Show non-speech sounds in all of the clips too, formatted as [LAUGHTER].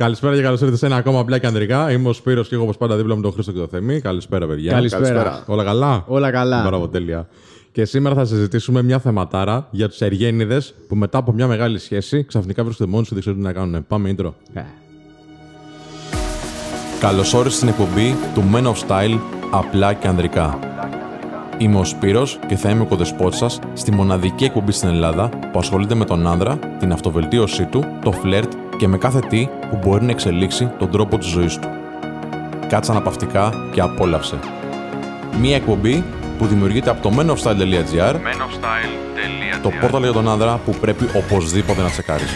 Καλησπέρα και καλώς ήρθατε σε ένα ακόμα απλά και ανδρικά. Είμαι ο Σπύρος και εγώ όπως πάντα δίπλα με τον Χρήστο και το Θέμη. Καλησπέρα, παιδιά. Καλησπέρα. Όλα καλά; Όλα καλά. Μπράβο, τέλεια. Και σήμερα θα συζητήσουμε μια θεματάρα για τους Εργένιδε που μετά από μια μεγάλη σχέση ξαφνικά βρίσκονται μόνοι σου και δεν ξέρουν τι να κάνουν. Πάμε intro. Ε, Καλώ όρισε στην εκπομπή του Men of Style απλά και ανδρικά. Είμαι ο Σπύρος και θα είμαι ο κοδεσπότης σας στη μοναδική εκπομπή στην Ελλάδα που ασχολείται με τον άνδρα, την αυτοβελτίωσή του, το φλερτ και με κάθε τι που μπορεί να εξελίξει τον τρόπο της ζωής του. Κάτσε αναπαυτικά και απόλαυσε. Μία εκπομπή που δημιουργείται από το menofstyle.gr το πόρταλ για τον άνδρα που πρέπει οπωσδήποτε να τσεκάρεις.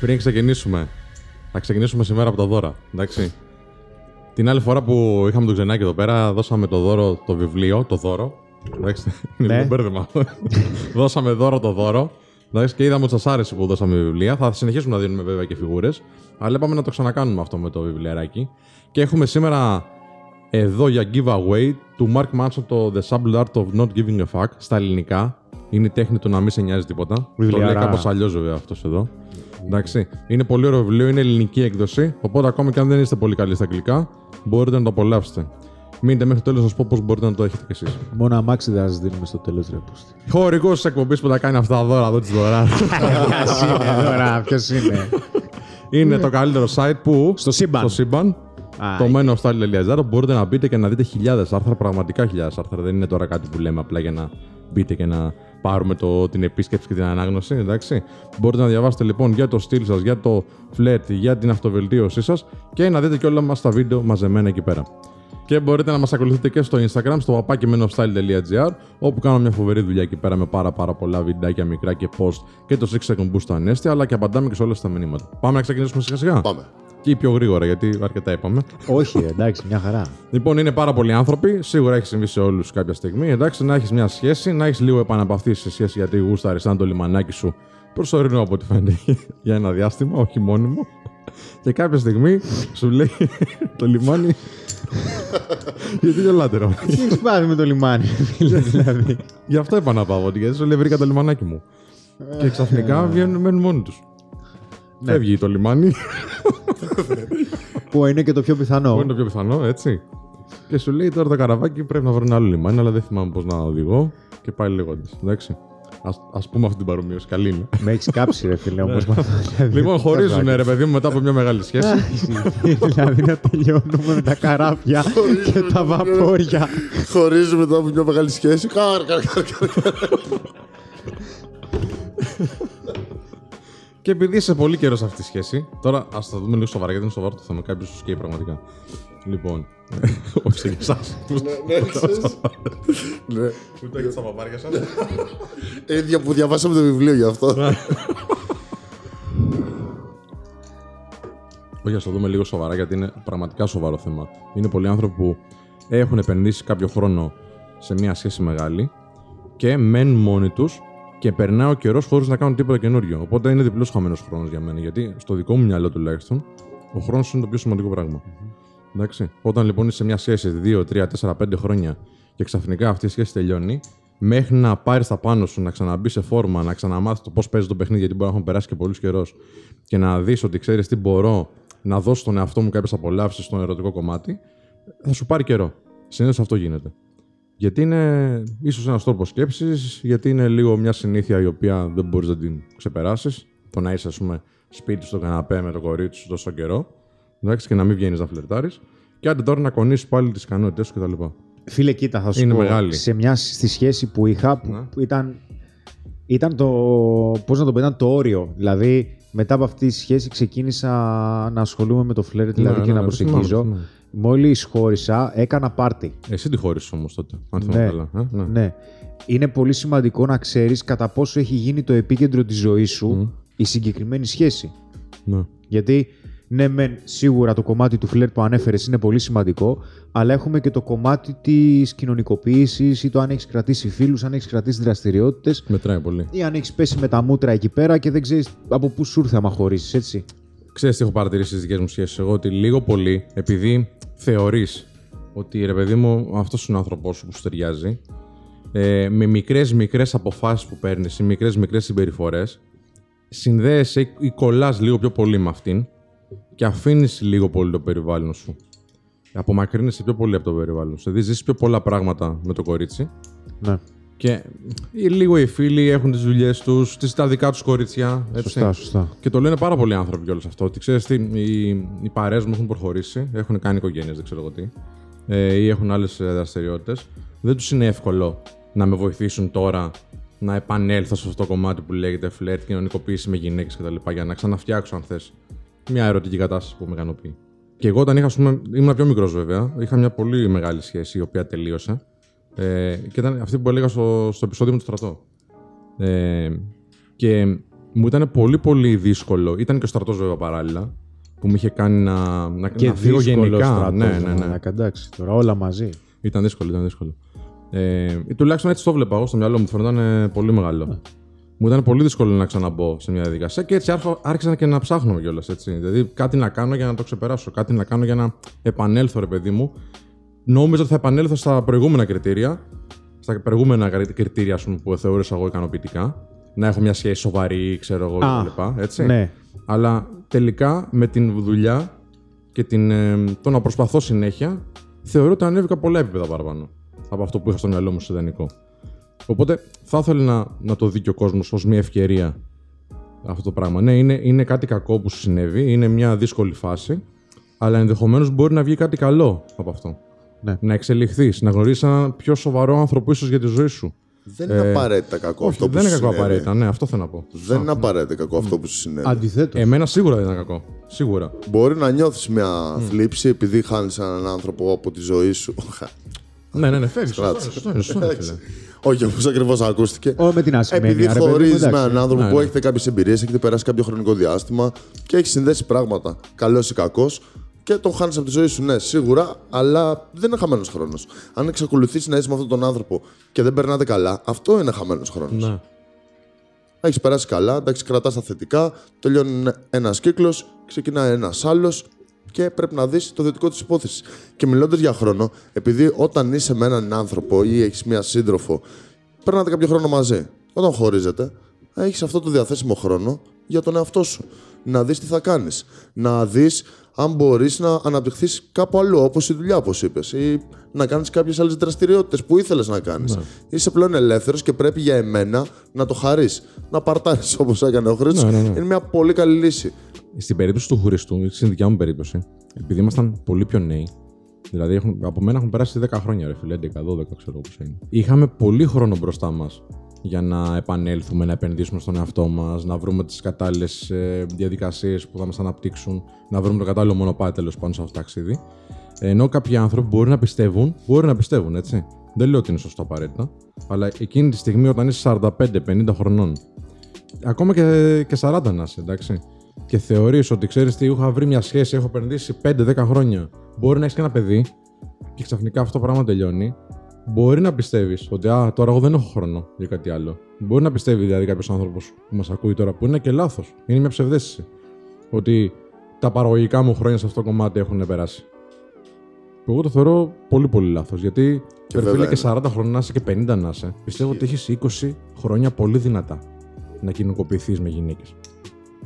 Πριν ξεκινήσουμε, θα ξεκινήσουμε σήμερα από τα δώρα. Εντάξει. Την άλλη φορά που είχαμε τον ξενάκι εδώ πέρα, δώσαμε το δώρο, το βιβλίο, το δώρο. Εντάξει, [LAUGHS] είναι Ναι. λίγο μπέρδεμα. [LAUGHS] δώσαμε δώρο το δώρο. Εντάξει, και είδαμε ότι σας άρεσε που δώσαμε βιβλία. Θα συνεχίσουμε να δίνουμε βέβαια και φιγούρες. Αλλά είπαμε να το ξανακάνουμε αυτό με το βιβλιαράκι. Και έχουμε σήμερα εδώ για giveaway του Mark Manson το The Subtle Art of Not Giving a Fuck στα ελληνικά. Είναι η τέχνη του να μην σε νοιάζει τίποτα. Το λέει Βιβλιαρά. κάπως αλλιώς βέβαια αυτός εδώ. Εντάξει. Είναι πολύ ωραίο βιβλίο, είναι ελληνική έκδοση. Οπότε ακόμα και αν δεν είστε πολύ καλοί στα αγγλικά, μπορείτε να το απολαύσετε. Μείνετε μέχρι το τέλος να σας πω πώς μπορείτε να το έχετε κι εσείς. Μόνο αμάξι δεν σα δίνουμε στο τέλος ρεπούστη. Χωρικός της εκπομπής που τα κάνει αυτά τα δώρα εδώ της δωράς. Ποιος είναι τώρα, ποιος είναι; είναι το καλύτερο site που. Στο σύμπαν. Στο σύμπαν. Α, το menofstyle.gr όπου μπορείτε να μπείτε και να δείτε χιλιάδες άρθρα, πραγματικά χιλιάδες άρθρα. Δεν είναι τώρα κάτι που λέμε απλά για να μπείτε και να πάρουμε το, την επίσκεψη και την ανάγνωση. Εντάξει. Μπορείτε να διαβάσετε λοιπόν για το στυλ σας, για το φλερτ, για την αυτοβελτίωσή σας και να δείτε και όλα μας τα βίντεο μαζεμένα εκεί πέρα. Και μπορείτε να μας ακολουθείτε και στο Instagram, στο παπάκιμενοφstyle.gr, όπου κάνω μια φοβερή δουλειά εκεί πέρα με πάρα, πάρα πολλά βιντεάκια μικρά και post και το 6 second boost στο ανέστη, αλλά και απαντάμε και σε όλα τα μηνύματα. Πάμε να ξεκινήσουμε σιγά σιγά. Πάμε. Και πιο γρήγορα, γιατί αρκετά είπαμε. Όχι, εντάξει, μια χαρά. [LAUGHS] Λοιπόν, είναι πάρα πολλοί άνθρωποι. Σίγουρα έχει συμβεί σε όλους κάποια στιγμή. Εντάξει, να έχεις μια σχέση, να έχεις λίγο επαναπαυθείς σε σχέση γιατί γούσταρες σαν το λιμανάκι σου προσωρινό από ό,τι φαίνεται [LAUGHS] για ένα διάστημα, όχι μόνιμο. Και κάποια στιγμή σου λέει το λιμάνι. γιατί γελάτε, ρε. Τι έχεις πάθει με το λιμάνι, φίλε, δηλαδή; Γι' αυτό επαναπαύονται, γιατί σου λέει βρήκα το λιμανάκι μου. Και ξαφνικά βγαίνουν, μένουν μόνοι τους. Φεύγει το λιμάνι, Που είναι και το πιο που πιθανό. είναι το πιο πιθανό, έτσι. Και σου λέει τώρα το καραβάκι πρέπει να βρω ένα άλλο λιμάνι, αλλά δεν θυμάμαι πώς να οδηγώ. Και πάει λέγοντα. Εντάξει. Ας, ας πούμε αυτή την παρομοίωση. Καλή είναι. Με έχεις κάψει, ρε φίλε, όμως. λοιπόν, χωρίζουν ρε παιδί μου μετά από μια μεγάλη σχέση. [LAUGHS] Δηλαδή να τελειώνουμε με τα καράβια και τα βαπόρια. Χωρίζουμε μετά από μια μεγάλη σχέση. Καρ, καρ, καρ, καρ. και επειδή είσαι πολύ καιρός σε αυτή τη σχέση, τώρα ας τα δούμε λίγο σοβαρά γιατί είναι σοβαρό το θέμα. Κάποιος σου σκέει πραγματικά. Λοιπόν, [LAUGHS] όχι σε εσάς. Ναι, ξέρεις. Ναι. Πού το έχετε στα παπάρια σα. Ίδια που διαβάσαμε το βιβλίο γι' αυτό. Όχι, ας το δούμε λίγο σοβαρά γιατί είναι πραγματικά σοβαρό θέμα. Είναι πολλοί άνθρωποι που έχουν επενδύσει κάποιο χρόνο σε μια σχέση μεγάλη και μένουν μόνοι τους και περνάει ο καιρός χωρίς να κάνουν τίποτα καινούριο. Οπότε είναι διπλός χαμένος χρόνος για μένα. Γιατί στο δικό μου μυαλό τουλάχιστον, ο χρόνος είναι το πιο σημαντικό πράγμα. Εντάξει. Όταν λοιπόν είσαι σε μια σχέση 2, 3, 4, 5 χρόνια και ξαφνικά αυτή η σχέση τελειώνει, μέχρι να πάρεις τα πάνω σου, να ξαναμπεί σε φόρμα, να ξαναμάθεις το πώς παίζει το παιχνίδι, γιατί μπορεί να έχουν περάσει και πολλούς καιρός, και να δεις ότι ξέρεις τι μπορώ να δώσω στον εαυτό μου κάποιες απολαύσεις στο ερωτικό κομμάτι, θα σου πάρει καιρό. Συνήθως αυτό γίνεται. Γιατί είναι ίσως ένας τρόπος σκέψης, γιατί είναι λίγο μια συνήθεια η οποία δεν μπορείς να την ξεπεράσεις. Το να είσαι, ας πούμε, σπίτι στο καναπέ με το κορίτσι σου τόσο καιρό, εντάξει, και να μην βγαίνεις να φλερτάρεις. Και άντε τώρα να κονίσει πάλι τις ικανότητέ σου κτλ. Φίλε, κοίτα, θα σου Είναι πω. μεγάλη. Σε μια στη σχέση που είχα, που, Ναι. που ήταν, ήταν το. Πώς να το πω, ήταν το όριο. Δηλαδή, μετά από αυτή τη σχέση ξεκίνησα να ασχολούμαι με το φλερ, δηλαδή Ναι, και ναι, να ναι, θυμάμαι, προσεγγίζω. θυμάμαι. Μόλις χώρισα, έκανα πάρτι. Εσύ τη χώρισες όμως τότε, αν θυμάμαι Ναι. καλά. Ε; Ναι. Ναι. Είναι πολύ σημαντικό να ξέρεις κατά πόσο έχει γίνει το επίκεντρο της ζωής σου η συγκεκριμένη σχέση. ναι. Γιατί ναι, μεν σίγουρα το κομμάτι του φλερ που ανέφερες είναι πολύ σημαντικό, αλλά έχουμε και το κομμάτι της κοινωνικοποίησης ή το αν έχεις κρατήσει φίλους, αν έχεις κρατήσει δραστηριότητες Μετράει πολύ. ή αν έχεις πέσει με τα μούτρα εκεί πέρα και δεν ξέρεις από πού σου ήρθε άμα χωρίσει, έτσι. Ξέρεις τι έχω παρατηρήσει στις δικές μου σχέσεις. Εγώ ότι λίγο πολύ, επειδή θεωρείς ότι ρε παιδί μου, αυτός είναι ο άνθρωπό σου που σου ταιριάζει, ε, με μικρές μικρές αποφάσεις που παίρνεις ή μικρές μικρές συμπεριφορές, συνδέεσαι ή κολλάς λίγο πιο πολύ με αυτήν και αφήνεις λίγο πολύ το περιβάλλον σου. Απομακρύνεσαι πιο πολύ από το περιβάλλον σου. Δηλαδή, ζεις πιο πολλά πράγματα με το κορίτσι Ναι. και οι- λίγο οι φίλοι έχουν τις δουλειές τους, τα δικά τους κορίτσια. Έτσι. Σωστά, σωστά. Και το λένε πάρα πολλοί άνθρωποι κιόλα αυτό. Ότι ξέρεις τι, οι, οι παρέες μου έχουν προχωρήσει, έχουν κάνει οικογένειες, δεν ξέρω εγώ τι, ε, ή έχουν άλλες δραστηριότητες. Δεν τους είναι εύκολο να με βοηθήσουν τώρα να επανέλθω σε αυτό το κομμάτι που λέγεται φλερτ, κοινωνικοποίηση με γυναίκες κτλ. για να ξαναφτιάξω, αν θες, μια ερωτική κατάσταση που με ικανοποιεί. Και εγώ όταν είχα, ας πούμε, ήμουν πιο μικρός βέβαια, είχα μια πολύ μεγάλη σχέση η οποία τελείωσε. Ε, και ήταν αυτή που έλεγα στο, στο επεισόδιο με το στρατό. Ε, και μου ήταν πολύ πολύ δύσκολο. Ήταν και ο στρατός βέβαια παράλληλα. Που μου είχε κάνει να, να, Και να φύγω δύσκολο γενικά. στρατός, ναι, ναι, ναι. μαλάκα, εντάξει, τώρα όλα μαζί. Ήταν δύσκολο, ήταν δύσκολο. Ε, τουλάχιστον έτσι το βλέπα εγώ στο μυαλό μου. Φαίνονταν ε, πολύ μεγάλο. Μου ήταν πολύ δύσκολο να ξαναμπω σε μια διαδικασία και έτσι άρχω- άρχισα και να ψάχνω κιόλας. Δηλαδή κάτι να κάνω για να το ξεπεράσω. Κάτι να κάνω για να επανέλθω, ρε παιδί μου. Νόμιζα ότι θα επανέλθω στα προηγούμενα κριτήρια. Στα προηγούμενα κρι- κριτήρια ας πούμε, που θεώρησα εγώ ικανοποιητικά. Να έχω μια σχέση σοβαρή, ξέρω εγώ Α, κτλ. Έτσι. ναι. Αλλά τελικά με την δουλειά και την, ε, το να προσπαθώ συνέχεια, θεωρώ ότι ανέβηκα πολλά επίπεδα παραπάνω από αυτό που είχα στο μυαλό μου στο ιδανικό. Οπότε θα ήθελα να, να το δει και ο κόσμος ως μια ευκαιρία αυτό το πράγμα. Ναι, είναι, είναι κάτι κακό που σου συνέβη, είναι μια δύσκολη φάση, αλλά ενδεχομένως μπορεί να βγει κάτι καλό από αυτό. Ναι. Να εξελιχθείς, να γνωρίσεις έναν πιο σοβαρό άνθρωπο ίσως για τη ζωή σου. Δεν είναι απαραίτητα κακό Όχι, αυτό που δεν είναι σου κακό συνέβη. απαραίτητα. Ναι, αυτό θέλω να πω. Δεν είναι απαραίτητα κακό αυτό που σου συνέβη. Αντιθέτως. Εμένα σίγουρα δεν ήταν κακό. Σίγουρα. Μπορεί να νιώθεις μια θλίψη επειδή χάνεις έναν άνθρωπο από τη ζωή σου. Ναι, ναι, ναι, φεύγεις. Κράτησε. Σωστό είναι, σωστό είναι, φίλε. Όχι όπω ακριβώς ακούστηκε. Ω, με την ασημένεια, Επειδή ρε παιδί μου, χωρίζεις με εντάξει. έναν άνθρωπο Ναι, που ναι. έχετε κάποιες εμπειρίες, έχετε περάσει κάποιο χρονικό διάστημα και έχεις συνδέσει πράγματα. Καλός ή κακός και τον χάνεις από τη ζωή σου, ναι, σίγουρα, αλλά δεν είναι χαμένος χρόνος. Αν εξακολουθήσει να είσαι με αυτόν τον άνθρωπο και δεν περνάτε καλά, αυτό είναι χαμένος χρόνος. Ναι. Έχεις περάσει καλά, εντάξει, κρατάς τα θετικά, τελειώνει ένας κύκλος, ξεκινάει ένας άλλος και πρέπει να δεις το θετικό της υπόθεσης. Και μιλώντας για χρόνο, επειδή όταν είσαι με έναν άνθρωπο ή έχεις μία σύντροφο, περνάτε κάποιο χρόνο μαζί. Όταν χωρίζετε, έχεις αυτό το διαθέσιμο χρόνο για τον εαυτό σου. Να δεις τι θα κάνεις. Να δεις αν μπορείς να αναπτυχθείς κάπου αλλού, όπως η δουλειά, όπως είπες, ή να κάνεις κάποιες άλλες δραστηριότητες που ήθελες να κάνεις. Είσαι πλέον ελεύθερος και πρέπει για εμένα να το χαρείς. Να παρτάρεις όπως έκανε ο Χρήστος. Ναι, ναι, ναι. Είναι μια πολύ καλή λύση. Στην περίπτωση του Χριστού, στην δικιά μου περίπτωση, επειδή ήμασταν πολύ πιο νέοι, δηλαδή έχουν, από μένα έχουν περάσει 10 χρόνια, ρε φίλε, 11, 12, ξέρω πώ είναι. Είχαμε πολύ χρόνο μπροστά μας για να επανέλθουμε, να επενδύσουμε στον εαυτό μας, να βρούμε τις κατάλληλες διαδικασίες που θα μας αναπτύξουν, να βρούμε το κατάλληλο μονοπάτι τέλος πάνω σε αυτό το ταξίδι. Ενώ κάποιοι άνθρωποι μπορεί να πιστεύουν, μπορεί να πιστεύουν, έτσι. Δεν λέω ότι είναι σωστό απαραίτητα, αλλά εκείνη τη στιγμή όταν είσαι 45-50 χρονών ακόμα και, και 40 να είσαι, εντάξει. Και θεωρείς ότι ξέρεις τι, είχα βρει μια σχέση, έχω επενδύσει 5-10 χρόνια. Μπορεί να έχεις και ένα παιδί και ξαφνικά αυτό το πράγμα τελειώνει. Μπορεί να πιστεύεις ότι α, τώρα εγώ δεν έχω χρόνο για κάτι άλλο. Μπορεί να πιστεύει δηλαδή κάποιος άνθρωπος που μας ακούει τώρα, που είναι και λάθος. Είναι μια ψευδέστηση. Ότι τα παραγωγικά μου χρόνια σε αυτό το κομμάτι έχουν περάσει. Που εγώ το θεωρώ πολύ πολύ λάθος. Γιατί Και ρε φίλε, βέβαια και 40 χρόνια να είσαι και 50 να είσαι, πιστεύω ότι έχεις 20 χρόνια πολύ δυνατά να κοινωνικοποιηθεί με γυναίκες.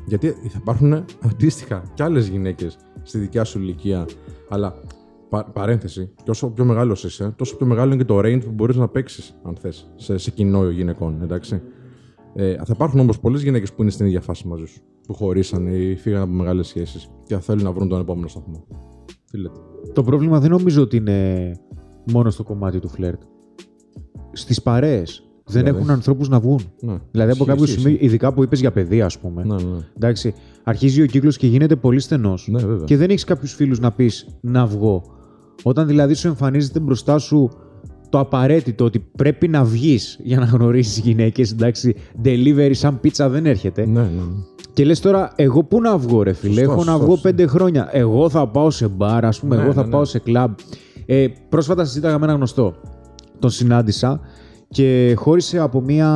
Γιατί θα υπάρχουν αντίστοιχα κι άλλες γυναίκες στη δικιά σου ηλικία. Αλλά πα, παρένθεση, και όσο πιο μεγάλος είσαι, τόσο πιο μεγάλο είναι και το range που μπορείς να παίξεις, αν θες, σε, σε κοινό γυναικών. Εντάξει. Ε, θα υπάρχουν όμως πολλές γυναίκες που είναι στην ίδια φάση μαζί σου. Που χωρίσαν ή φύγαν από μεγάλες σχέσεις και θα θέλουν να βρουν τον επόμενο σταθμό. Τι λέτε; Το πρόβλημα δεν νομίζω ότι είναι μόνο στο κομμάτι του φλερτ. Στις παρέες δεν Δηλαδή. έχουν ανθρώπους να βγουν. Ναι. Δηλαδή από Ισχύει, κάποιο ισχύει, σημείο, ειδικά που είπες για παιδεία, ας πούμε. Ναι, ναι. Εντάξει, αρχίζει ο κύκλος και γίνεται πολύ στενός. Ναι, βέβαια. και δεν έχεις κάποιους φίλους να πεις να βγω. Όταν δηλαδή σου εμφανίζεται μπροστά σου το απαραίτητο ότι πρέπει να βγεις για να γνωρίσεις γυναίκες. Εντάξει, delivery σαν πίτσα δεν έρχεται. ναι, ναι. Και λες τώρα, εγώ πού να βγω, ρε φίλε. Σωστός, Έχω να σωστός, βγω σωστό. πέντε χρόνια. Εγώ θα πάω σε μπαρ, ας πούμε. Ναι, εγώ θα ναι, πάω ναι. σε κλαμπ. Ε, πρόσφατα συζήταγα με ένα γνωστό. Τον συνάντησα και χώρισε από μια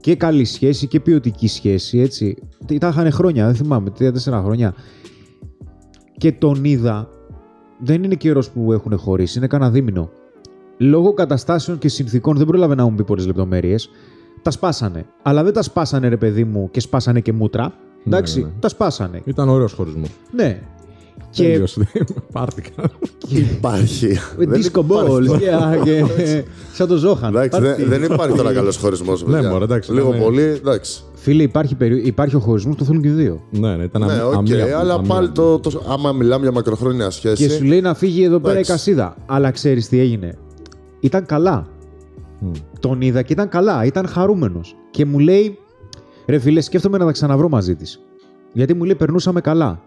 και καλή σχέση και ποιοτική σχέση, έτσι. Τι- Τα είχαν χρόνια, δεν θυμάμαι, τρία-τέσσερα χρόνια. Και τον είδα, δεν είναι καιρός που έχουν χωρίσει, είναι κανένα δίμηνο. Λόγω καταστάσεων και συνθήκων, δεν πρόλαβε να μου πει πολλές λεπτομέρειες, τα σπάσανε. Αλλά δεν τα σπάσανε, ρε παιδί μου, και σπάσανε και μούτρα. Εντάξει, ναι, ναι. τα σπάσανε. Ήταν ωραίος χωρισμός. Ναι. Και Τέλειωσε. [LAUGHS] Πάρτικα. Υπάρχει. Δεν disco υπάρχει balls. τώρα. και- και- Σαν το Ζόχαν. Εντάξει, Πάρτι. δεν, δεν υπάρχει τώρα καλός χωρισμός. Ναι, μωρέ, εντάξει, Λίγο ναι. πολύ, εντάξει. Φίλε, υπάρχει, περι- υπάρχει ο χωρισμός που το θέλουν και οι δύο. ναι, ναι, ήταν Ναι, αμ- οκ, αμύα- αλλά αμύα. πάλι το, το, άμα μιλάμε για μακροχρόνια σχέση. Και σου λέει να φύγει εδώ πέρα η Εντάξει. κασίδα. Αλλά ξέρεις τι έγινε. Ήταν καλά. Μμ. Τον είδα και ήταν καλά. Ήταν χαρούμενος. Και μου λέει, ρε φίλε, σκέφτομαι να τα ξαναβρω μαζί της. Γιατί μου λέει, περνούσαμε καλά.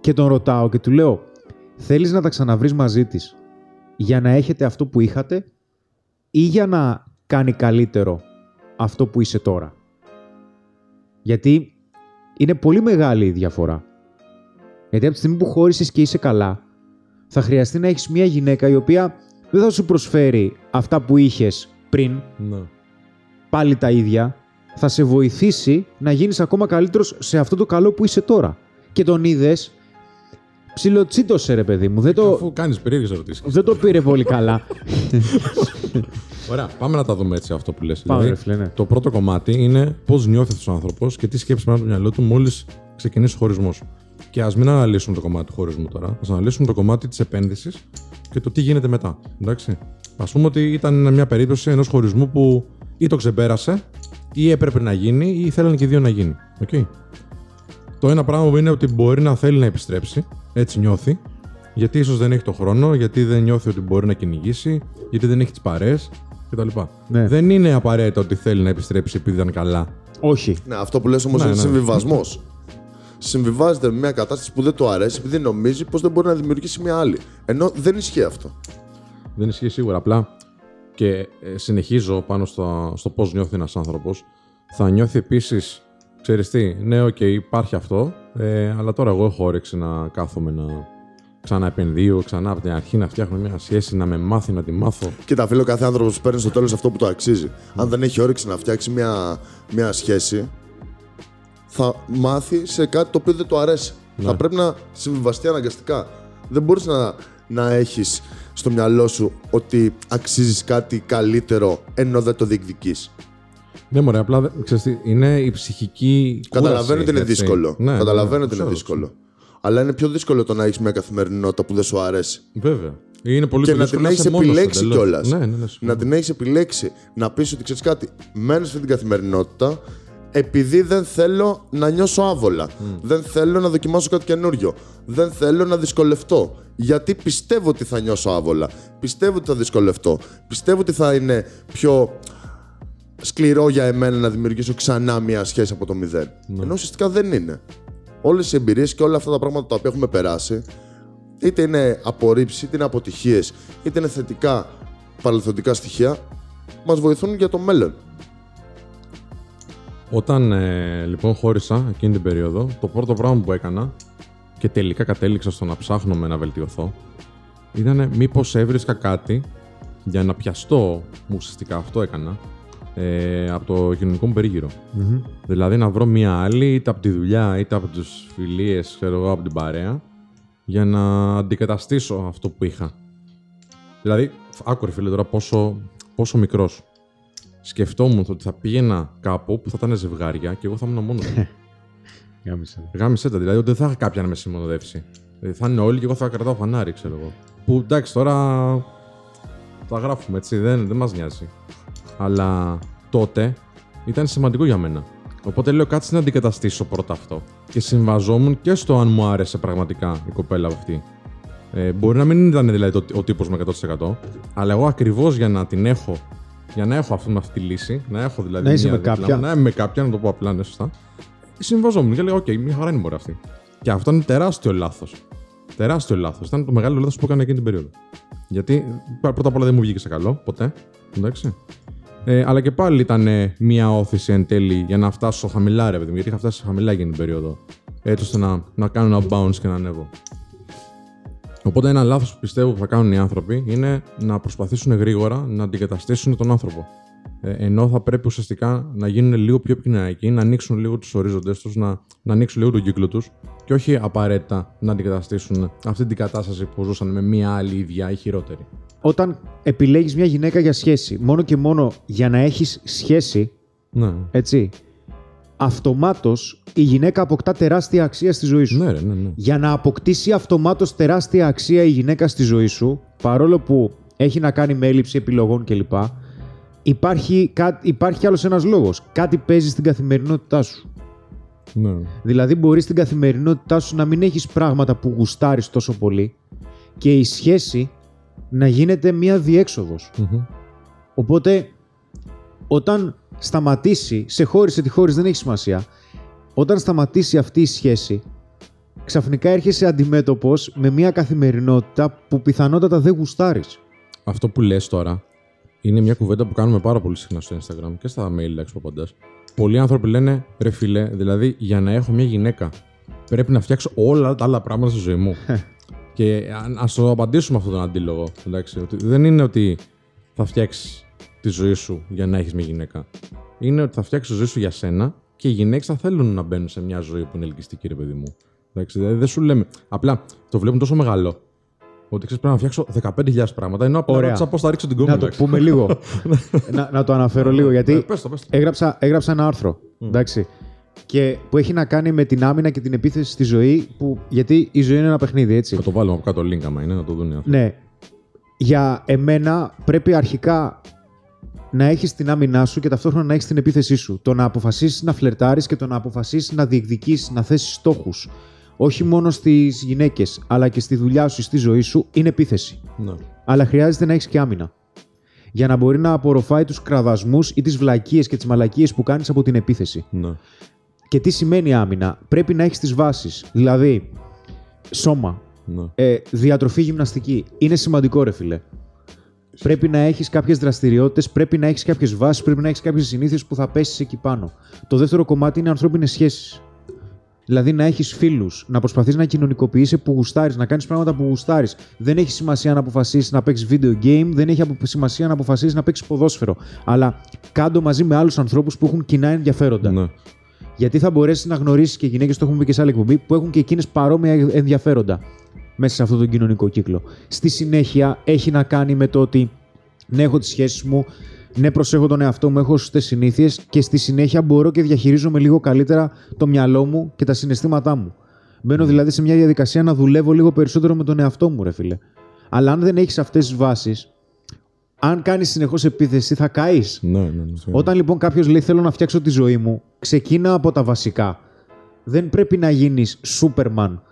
Και τον ρωτάω και του λέω, θέλεις να τα ξαναβρεις μαζί της για να έχετε αυτό που είχατε ή για να κάνει καλύτερο αυτό που είσαι τώρα; Γιατί είναι πολύ μεγάλη η διαφορά. Γιατί από τη στιγμή που χώρισες και είσαι καλά, θα χρειαστεί να έχεις μια γυναίκα η οποία δεν θα σου προσφέρει αυτά που είχες πριν, Ναι. πάλι τα ίδια, θα σε βοηθήσει να γίνεις ακόμα καλύτερος σε αυτό το καλό που είσαι τώρα. Και τον είδες, ψιλοτσίτωσε ρε παιδί μου, δεν το, Αφού κάνεις περίεργες ερωτήσεις. δεν το πήρε πολύ καλά. Ωραία, πάμε να τα δούμε έτσι αυτό που λες. Πάμε, Δηλαδή, ρε φίλε, ναι. Το πρώτο κομμάτι είναι πώς νιώθεις αυτό ο άνθρωπος και τι σκέψεις μέσα από το μυαλό του μόλις ξεκινήσει ο χωρισμός. Και ας μην αναλύσουμε το κομμάτι του χωρισμού τώρα. Α αναλύσουμε το κομμάτι της επένδυσης και το τι γίνεται μετά. Εντάξει. Α πούμε ότι ήταν μια περίπτωση ενός χωρισμού που ή το ξεπέρασε ή έπρεπε να γίνει ή θέλανε και οι δύο να γίνει. Okay. Το ένα πράγμα είναι ότι μπορεί να θέλει να επιστρέψει, έτσι νιώθει, γιατί ίσως δεν έχει το χρόνο, γιατί δεν νιώθει ότι μπορεί να κυνηγήσει, γιατί δεν έχει τις παρέες κτλ. Ναι. Δεν είναι απαραίτητο ότι θέλει να επιστρέψει επειδή ήταν καλά. Όχι. Ναι, αυτό που λες όμως Ναι, είναι ναι. συμβιβασμός. Συμβιβάζεται με μια κατάσταση που δεν του αρέσει επειδή νομίζει πως δεν μπορεί να δημιουργήσει μια άλλη. Ενώ δεν ισχύει αυτό. Δεν ισχύει σίγουρα. Απλά και ε, συνεχίζω πάνω στο, στο πώς νιώθει ένας άνθρωπος. Θα νιώθει επίσης, ξέρεις τι, ναι, οκ, υπάρχει αυτό, ε, αλλά τώρα εγώ έχω όρεξη να κάθομαι να ξαναεπενδύω, ξανά από την αρχή να φτιάχνω μια σχέση, να με μάθει να τη μάθω. Κοίτα, φίλο, κάθε άνθρωπος παίρνει στο τέλος αυτό που το αξίζει. Αν δεν έχει όρεξη να φτιάξει μια, μια σχέση, θα μάθει σε κάτι το οποίο δεν του αρέσει. Θα πρέπει να συμβιβαστεί αναγκαστικά. Δεν μπορείς να, να έχεις στο μυαλό σου ότι αξίζεις κάτι καλύτερο ενώ δεν το διεκδικείς. Ναι, μωρέ, απλά δεν- ξέρεις τι, είναι η ψυχική. Καταλαβαίνω κούραση, ότι είναι έτσι. δύσκολο. Ναι, Καταλαβαίνω ναι, ότι είναι ξέρω, δύσκολο. Αλλά είναι πιο δύσκολο το να έχεις μια καθημερινότητα που δεν σου αρέσει. Βέβαια. Είναι πολύ και πιο να δύσκολο την έχεις είσαι μόνος σου επιλέξει εντελώς. κιόλας. Ναι, ναι, ναι. συμφωνώ. να την έχεις επιλέξει. Να πεις ότι ξέρεις κάτι, μένω σε αυτή την καθημερινότητα επειδή δεν θέλω να νιώσω άβολα. Δεν θέλω να δοκιμάσω κάτι καινούριο. Δεν θέλω να δυσκολευτώ. Γιατί πιστεύω ότι θα νιώσω άβολα. Πιστεύω ότι θα δυσκολευτώ. Πιστεύω ότι θα είναι πιο σκληρό για εμένα να δημιουργήσω ξανά μια σχέση από το μηδέν. Ενώ ουσιαστικά δεν είναι. Όλες οι εμπειρίες και όλα αυτά τα πράγματα τα οποία έχουμε περάσει, είτε είναι απορρίψεις, είτε είναι αποτυχίες, είτε είναι θετικά παρελθοντικά στοιχεία, μας βοηθούν για το μέλλον. Όταν ε, λοιπόν χώρισα εκείνη την περίοδο, το πρώτο πράγμα που έκανα και τελικά κατέληξα στο να ψάχνω με να βελτιωθώ, ήταν μήπως έβρισκα κάτι για να πιαστώ, ουσιαστικά αυτό έκανα, ε, από το κοινωνικό μου περίγυρο. Δηλαδή να βρω μία άλλη, είτε από τη δουλειά, είτε από τις φιλίες, ξέρω εγώ, από την παρέα, για να αντικαταστήσω αυτό που είχα. Δηλαδή, άκου ρε φίλε τώρα πόσο, πόσο μικρός. Σκεφτόμουν ότι θα πήγαινα κάπου που θα ήταν ζευγάρια και εγώ θα ήμουν μόνος μου. [LAUGHS] Γάμισε. Γάμισε τα, δηλαδή ότι δεν θα είχα κάποια να με συμμονοδεύσει. Δηλαδή, θα είναι όλοι και εγώ θα κρατάω φανάρι, ξέρω εγώ. Που εντάξει, τώρα τα γράφουμε έτσι, δεν, δεν μας νοιάζει. Αλλά τότε ήταν σημαντικό για μένα. Οπότε λέω κάτσε να αντικαταστήσω πρώτα αυτό. Και συμβιβαζόμουν και στο αν μου άρεσε πραγματικά η κοπέλα αυτή. Ε, μπορεί να μην ήταν δηλαδή το, ο τύπος μου 100%, αλλά εγώ ακριβώς για να την έχω, για να έχω αυτή, με αυτή τη λύση, να έχω δηλαδή. Να είσαι μία με δίπλα κάποια. μου, Να είμαι με κάποια, να το πω απλά, ναι, σωστά. Συμβιβαζόμουν και λέγα: Οκ, μια χαρά είναι μπορεί αυτή. Και αυτό είναι τεράστιο λάθος. Τεράστιο λάθος. Ήταν το μεγάλο λάθος που έκανα εκείνη την περίοδο. Γιατί πρώτα απ' όλα δεν μου βγήκε σε καλό, ποτέ. Εντάξει. Ε, αλλά και πάλι ήταν ε, μια όθηση εν τέλει για να φτάσω χαμηλά, ρε παιδί μου. Γιατί είχα φτάσει χαμηλά εκείνη την περίοδο. Έτσι ώστε να, να κάνω ένα bounce και να ανέβω. Οπότε ένα λάθος που πιστεύω που θα κάνουν οι άνθρωποι είναι να προσπαθήσουν γρήγορα να αντικαταστήσουν τον άνθρωπο. Ε, ενώ θα πρέπει ουσιαστικά να γίνουν λίγο πιο επικοινωνιακοί, να ανοίξουν λίγο τους ορίζοντες τους, να, να ανοίξουν λίγο τον κύκλο τους και όχι απαραίτητα να αντικαταστήσουν αυτή την κατάσταση που ζούσαν με μία άλλη ίδια ή χειρότερη. Όταν επιλέγεις μια γυναίκα για σχέση, μόνο και μόνο για να έχεις σχέση, Ναι. έτσι, αυτομάτως η γυναίκα αποκτά τεράστια αξία στη ζωή σου. Ναι, ρε, ναι, ναι. Για να αποκτήσει αυτομάτως τεράστια αξία η γυναίκα στη ζωή σου, παρόλο που έχει να κάνει με έλλειψη επιλογών κλπ. Υπάρχει, κά- υπάρχει άλλος ένας λόγος. Κάτι παίζει στην καθημερινότητά σου. ναι. Δηλαδή μπορείς στην καθημερινότητά σου να μην έχεις πράγματα που γουστάρεις τόσο πολύ και η σχέση να γίνεται μία διέξοδος. Μμμ. Οπότε, όταν σταματήσει, σε χώρισε τη χώρις δεν έχει σημασία, όταν σταματήσει αυτή η σχέση, ξαφνικά έρχεσαι αντιμέτωπος με μια καθημερινότητα που πιθανότατα δεν γουστάρεις. Αυτό που λες τώρα είναι μια κουβέντα που κάνουμε πάρα πολύ συχνά στο Instagram και στα mail έξω που απαντάς. Πολλοί άνθρωποι λένε ρε φιλέ, δηλαδή για να έχω μια γυναίκα πρέπει να φτιάξω όλα τα άλλα πράγματα στη ζωή μου. [LAUGHS] και ας το απαντήσουμε αυτόν τον αντίλογο. Εντάξει, ότι δεν είναι ότι θα φτιάξεις τη ζωή σου για να έχεις μια γυναίκα. Είναι ότι θα φτιάξεις τη ζωή σου για σένα και οι γυναίκες θα θέλουν να μπαίνουν σε μια ζωή που είναι ελκυστική, ρε παιδί μου. Εντάξει, δηλαδή δεν σου λέμε. Απλά το βλέπουν τόσο μεγάλο ότι ξέρεις πρέπει να φτιάξω 15.000 πράγματα. Ενώ απλά Ωραία. ρώτησα πώ θα ρίξω την κόμμα. να το πούμε λίγο. [LAUGHS] να, να το αναφέρω λίγο, γιατί Ε, πες το, πες το. έγραψα, έγραψα ένα άρθρο, εντάξει, και που έχει να κάνει με την άμυνα και την επίθεση στη ζωή, που, γιατί η ζωή είναι ένα παιχνίδι, έτσι. Θα το βάλουμε από κάτω link άμα είναι, να το δουν οι άνθρωποι. Ναι. Για εμένα πρέπει αρχικά να έχεις την άμυνά σου και ταυτόχρονα να έχεις την επίθεσή σου. Το να αποφασίσεις να φλερτάρεις και το να αποφασίσεις να διεκδικήσεις, να θέσεις στόχους. Όχι μόνο στις γυναίκες, αλλά και στη δουλειά σου, στη ζωή σου, είναι επίθεση. Ναι. Αλλά χρειάζεται να έχεις και άμυνα. Για να μπορεί να απορροφάει τους κραδασμούς ή τις βλακίες και τις μαλακίες που κάνεις από την επίθεση. ναι. Και τι σημαίνει άμυνα; Πρέπει να έχεις τις βάσεις. Δηλαδή, σώμα, ναι. ε, διατροφή γυμναστική. Είναι σημαντικό, ρε φιλέ. Πρέπει να έχεις κάποιες δραστηριότητες, πρέπει να έχεις κάποιες βάσεις, πρέπει να έχεις κάποιες συνήθειες που θα πέσεις εκεί πάνω. Το δεύτερο κομμάτι είναι ανθρώπινες σχέσεις. Δηλαδή να έχεις φίλους, να προσπαθείς να κοινωνικοποιήσει που γουστάρεις, να κάνεις πράγματα που γουστάρεις. Δεν έχει σημασία να αποφασίσεις να παίξεις video game, δεν έχει απο- σημασία να αποφασίσεις να παίξεις ποδόσφαιρο. Αλλά κάντο μαζί με άλλους ανθρώπους που έχουν κοινά ενδιαφέροντα. ναι. Γιατί θα μπορέσεις να γνωρίσεις και γυναίκες, το έχουμε πει και σε άλλη εκπομπή, που έχουν και εκείνες παρόμοια ενδιαφέροντα μέσα σε αυτόν τον κοινωνικό κύκλο. Στη συνέχεια έχει να κάνει με το ότι ναι, έχω τις σχέσεις μου, ναι, προσέχω τον εαυτό μου, έχω σωστές συνήθειες και στη συνέχεια μπορώ και διαχειρίζομαι λίγο καλύτερα το μυαλό μου και τα συναισθήματά μου. Μπαίνω δηλαδή σε μια διαδικασία να δουλεύω λίγο περισσότερο με τον εαυτό μου, ρε φίλε. Αλλά αν δεν έχεις αυτές τις βάσεις, αν κάνεις συνεχώς επίθεση, θα καείς. ναι, ναι, ναι. Όταν λοιπόν κάποιος λέει θέλω να φτιάξω τη ζωή μου, ξεκίνα από τα βασικά. Δεν πρέπει να γίνεις Σούπερμαν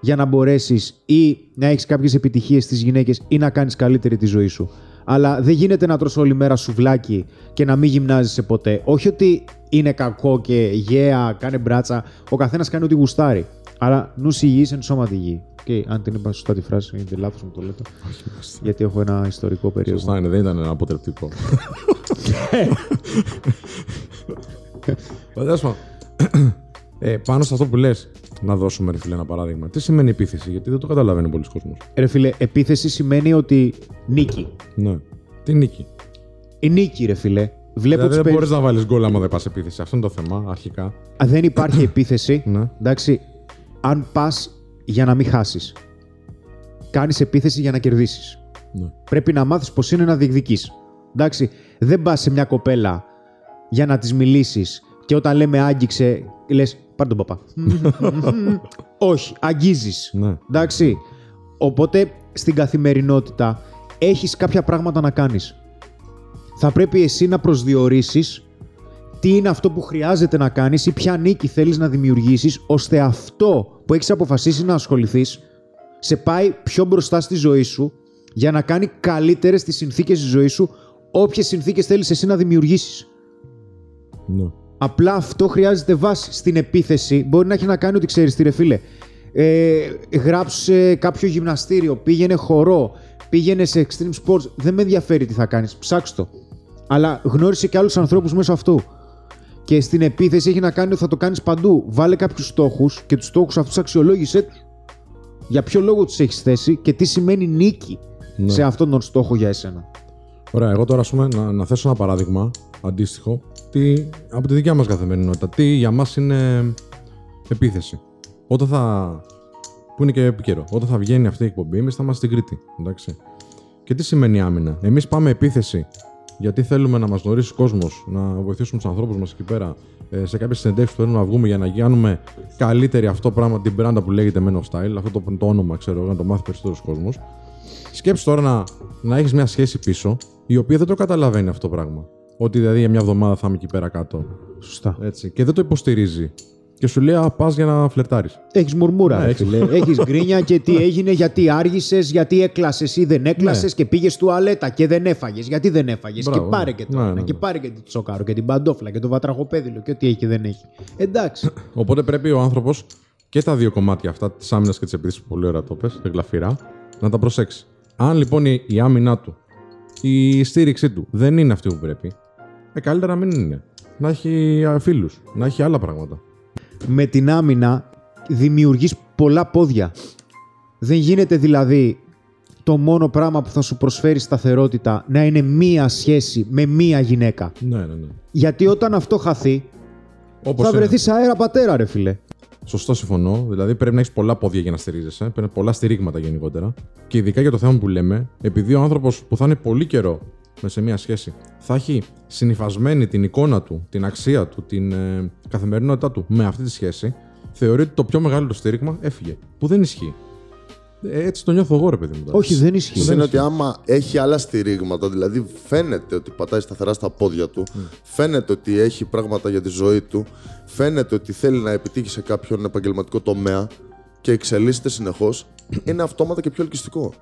για να μπορέσεις ή να έχεις κάποιες επιτυχίες στις γυναίκες ή να κάνεις καλύτερη τη ζωή σου. Αλλά δεν γίνεται να τρως όλη μέρα σουβλάκι και να μην γυμνάζεσαι ποτέ. Όχι ότι είναι κακό και γέα, κάνε μπράτσα. Ο καθένας κάνει ό,τι γουστάρει. Άρα νους υγιής εν σώματι υγιή. Και αν την είπα σωστά τη φράση, είναι λάθος μου το λέτε. Γιατί έχω ένα ιστορικό περίοδο. Σωστά είναι, δεν ήταν ένα αποτρεπτικό. [LAUGHS] Τέλος πάντων. Ε, πάνω σε αυτό που λες, να δώσουμε ρε φίλε ένα παράδειγμα. Τι σημαίνει επίθεση, γιατί δεν το καταλαβαίνει πολλοί κόσμος. Ρε φίλε, επίθεση σημαίνει ότι νίκη. Ναι. Τι νίκη; Η νίκη, ρε φίλε. Βλέπω Δηλαδή τους δεν περι- μπορείς να βάλεις γκολ άμα δεν πας επίθεση. Αυτό είναι το θέμα, αρχικά. Α, δεν υπάρχει [LAUGHS] επίθεση. Ναι. Εντάξει, αν πας για να μην χάσεις. Κάνεις επίθεση για να κερδίσεις. Ναι. Πρέπει να μάθεις πώ είναι να διεκδικείς. Εντάξει, δεν πας σε μια κοπέλα για να της μιλήσεις και όταν λέμε άγγιξε, λες πάρ τον παπά. [LAUGHS] Όχι, αγγίζεις. Ναι. Εντάξει. Οπότε στην καθημερινότητα έχεις κάποια πράγματα να κάνεις. Θα πρέπει εσύ να προσδιορίσεις τι είναι αυτό που χρειάζεται να κάνεις ή ποια νίκη θέλεις να δημιουργήσεις ώστε αυτό που έχεις αποφασίσει να ασχοληθείς σε πάει πιο μπροστά στη ζωή σου για να κάνει καλύτερες τις συνθήκες της ζωής σου όποιες συνθήκες θέλεις εσύ να δημιουργήσεις. ναι. Απλά αυτό χρειάζεται βάση. Στην επίθεση μπορεί να έχει να κάνει ότι ξέρεις τι, ρε φίλε. Ε, γράψε κάποιο γυμναστήριο, πήγαινε χορό, πήγαινε σε extreme sports. Δεν με ενδιαφέρει τι θα κάνεις. Ψάξ' το. Αλλά γνώρισε και άλλους ανθρώπους μέσω αυτού. Και στην επίθεση έχει να κάνει ότι θα το κάνεις παντού. Βάλε κάποιους στόχους και τους στόχους αυτούς αξιολόγησέ του. Για ποιο λόγο τους έχεις θέσει και τι σημαίνει νίκη Ναι. σε αυτόν τον στόχο για εσένα. Ωραία, εγώ τώρα ας πούμε, να, να θέσω ένα παράδειγμα αντίστοιχο τι, από τη δικιά μας καθημερινότητα. Τι για μας είναι επίθεση. Όταν θα. που είναι και επίκαιρο. Όταν θα βγαίνει αυτή η εκπομπή, εμείς θα είμαστε στην Κρήτη. Εντάξει. Και τι σημαίνει άμυνα. Εμείς πάμε επίθεση γιατί θέλουμε να μας γνωρίσει ο κόσμος, να βοηθήσουμε τους ανθρώπους μας εκεί πέρα ε, σε κάποιες συνεντεύξεις που θέλουμε να βγούμε για να κάνουμε καλύτερη αυτό πράγμα, την μπράντα που λέγεται Men of Style, αυτό το, το όνομα ξέρω εγώ, να το μάθει περισσότερος κόσμος. Σκέψει τώρα να, να έχεις μια σχέση πίσω, η οποία δεν το καταλαβαίνει αυτό το πράγμα. Ότι δηλαδή για μια εβδομάδα θα είμαι εκεί πέρα κάτω. Σωστά. Έτσι. Και δεν το υποστηρίζει. Και σου λέει, Α, πας για να φλερτάρεις. Έχεις μουρμούρα, Ναι, ρε έχεις. φίλε. Έχεις γκρίνια και τι έγινε, γιατί άργησες, γιατί έκλασες ή δεν έκλασες Ναι. και πήγες τουαλέτα και δεν έφαγες. Γιατί δεν έφαγες; Και Μπράβο, πάρε ναι. και το Ναι, ένα, ναι, ναι. και πάρε και το τσοκάρο και την παντόφλα και το βατραχοπέδιλο και ό,τι έχει και δεν έχει. Εντάξει. [CLEARS THROAT] Οπότε πρέπει ο άνθρωπος και τα δύο κομμάτια αυτά, τη άμυνα και τη επίθεση, που πολύ ωραία το πες, γλαφυρά, να τα προσέξεις. Αν λοιπόν η, η άμυνά του, η στήριξή του δεν είναι αυτή που πρέπει, ε, καλύτερα να μην είναι. Να έχει φίλους, να έχει άλλα πράγματα. Με την άμυνα δημιουργείς πολλά πόδια. Δεν γίνεται δηλαδή το μόνο πράγμα που θα σου προσφέρει σταθερότητα να είναι μία σχέση με μία γυναίκα. Ναι, ναι, ναι. Γιατί όταν αυτό χαθεί, Όπως θα είναι. βρεθείς αέρα πατέρα, ρε φίλε. Σωστό, συμφωνώ. Δηλαδή πρέπει να έχεις πολλά πόδια για να στηρίζεσαι. Πρέπει πολλά στηρίγματα γενικότερα. Και ειδικά για το θέμα που λέμε, επειδή ο άνθρωπος που θα είναι πολύ καιρό μέσα σε μια σχέση θα έχει συνυφασμένη την εικόνα του, την αξία του, την ε, καθημερινότητά του με αυτή τη σχέση, θεωρεί ότι το πιο μεγάλο στήριγμα έφυγε. Που δεν ισχύει. Ε, έτσι το νιώθω εγώ, ρε παιδί μου. τώρα. Όχι, δεν ισχύει. Είναι ότι άμα έχει άλλα στηρίγματα, δηλαδή φαίνεται ότι πατάει σταθερά στα πόδια του, φαίνεται ότι έχει πράγματα για τη ζωή του, φαίνεται ότι θέλει να επιτύχει σε κάποιον επαγγελματικό τομέα και εξελίσσεται συνεχώς, [CLEARS THROAT] είναι αυτόματα και πιο ελκυστικό.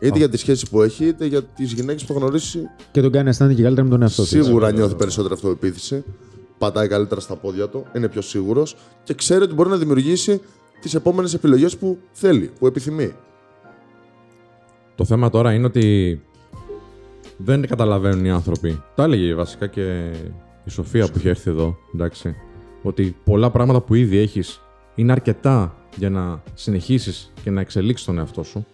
Είτε για τη σχέση που έχει, είτε για τις γυναίκες που θα γνωρίσει. Και τον κάνει να αισθάνεται και καλύτερα με τον εαυτό του. Σίγουρα νιώθει περισσότερη αυτοεπίθεση. Πατάει καλύτερα στα πόδια του, είναι πιο σίγουρος και ξέρει ότι μπορεί να δημιουργήσει τις επόμενες επιλογές που θέλει, που επιθυμεί. Το θέμα τώρα είναι ότι δεν καταλαβαίνουν οι άνθρωποι. Τα έλεγε βασικά και η Σοφία που είχε έρθει εδώ, εντάξει. Ότι πολλά πράγματα που ήδη έχεις είναι αρκετά για να συνεχίσεις και να εξελίξεις τον εαυτό σου.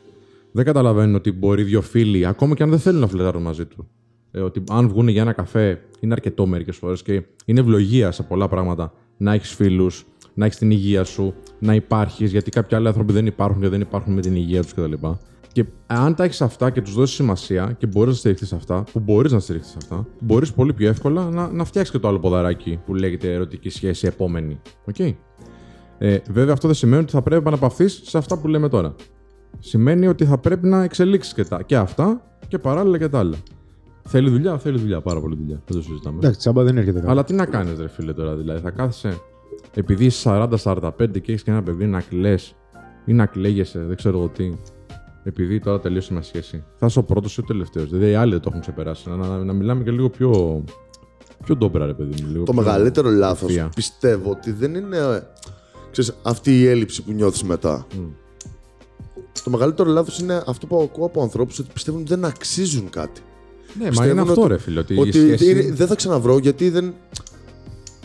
Δεν καταλαβαίνουν ότι μπορεί δύο φίλοι, ακόμα και αν δεν θέλουν να φλετάρουν μαζί του, ε, ότι αν βγουν για ένα καφέ είναι αρκετό μερικές φορές και είναι ευλογία σε πολλά πράγματα να έχεις φίλους, να έχεις την υγεία σου, να υπάρχεις, γιατί κάποιοι άλλοι άνθρωποι δεν υπάρχουν και δεν υπάρχουν με την υγεία τους κτλ. Και αν τα έχεις αυτά και τους δώσεις σημασία και μπορείς να στηριχθείς σε αυτά, που μπορείς να στηριχθείς σε αυτά, μπορείς πολύ πιο εύκολα να, να φτιάξεις και το άλλο ποδαράκι που λέγεται ερωτική σχέση επόμενη. Οκ. Ε, βέβαια, αυτό δεν σημαίνει ότι θα πρέπει να αναπαυθεί σε αυτά που λέμε τώρα. Σημαίνει ότι θα πρέπει να εξελίξεις και, τα- και αυτά και παράλληλα και τα άλλα. Θέλει δουλειά, θέλει δουλειά, πάρα πολύ δουλειά. Δεν το συζητάμε. Εντάξει, τσάμπα δεν έρχεται κάτι. Αλλά τι να κάνεις, ρε φίλε τώρα, δηλαδή. Θα κάθεσαι επειδή είσαι 40-45 και έχεις και ένα παιδί να κλε ή να κλαίγεσαι, δεν ξέρω εγώ τι. Επειδή τώρα τελείωσε μια σχέση. Θα είσαι ο πρώτος ή ο τελευταίος. Δηλαδή οι άλλοι δεν το έχουν ξεπεράσει. Να, να, να μιλάμε και λίγο πιο. πιο ντόμπρα, ρε παιδί μου. Λίγο Το πιο μεγαλύτερο λάθος ευθεία. πιστεύω ότι δεν είναι ε, ξέρεις, αυτή η έλλειψη που νιώθεις μετά. Το μεγαλύτερο λάθος είναι αυτό που ακούω από ανθρώπους ότι πιστεύουν ότι δεν αξίζουν κάτι. Ναι, μα Πιστεύουν είναι αυτό, ότι- ρε φίλε. Ότι, Ότι η σχέση... είναι- δεν θα ξαναβρω γιατί δεν.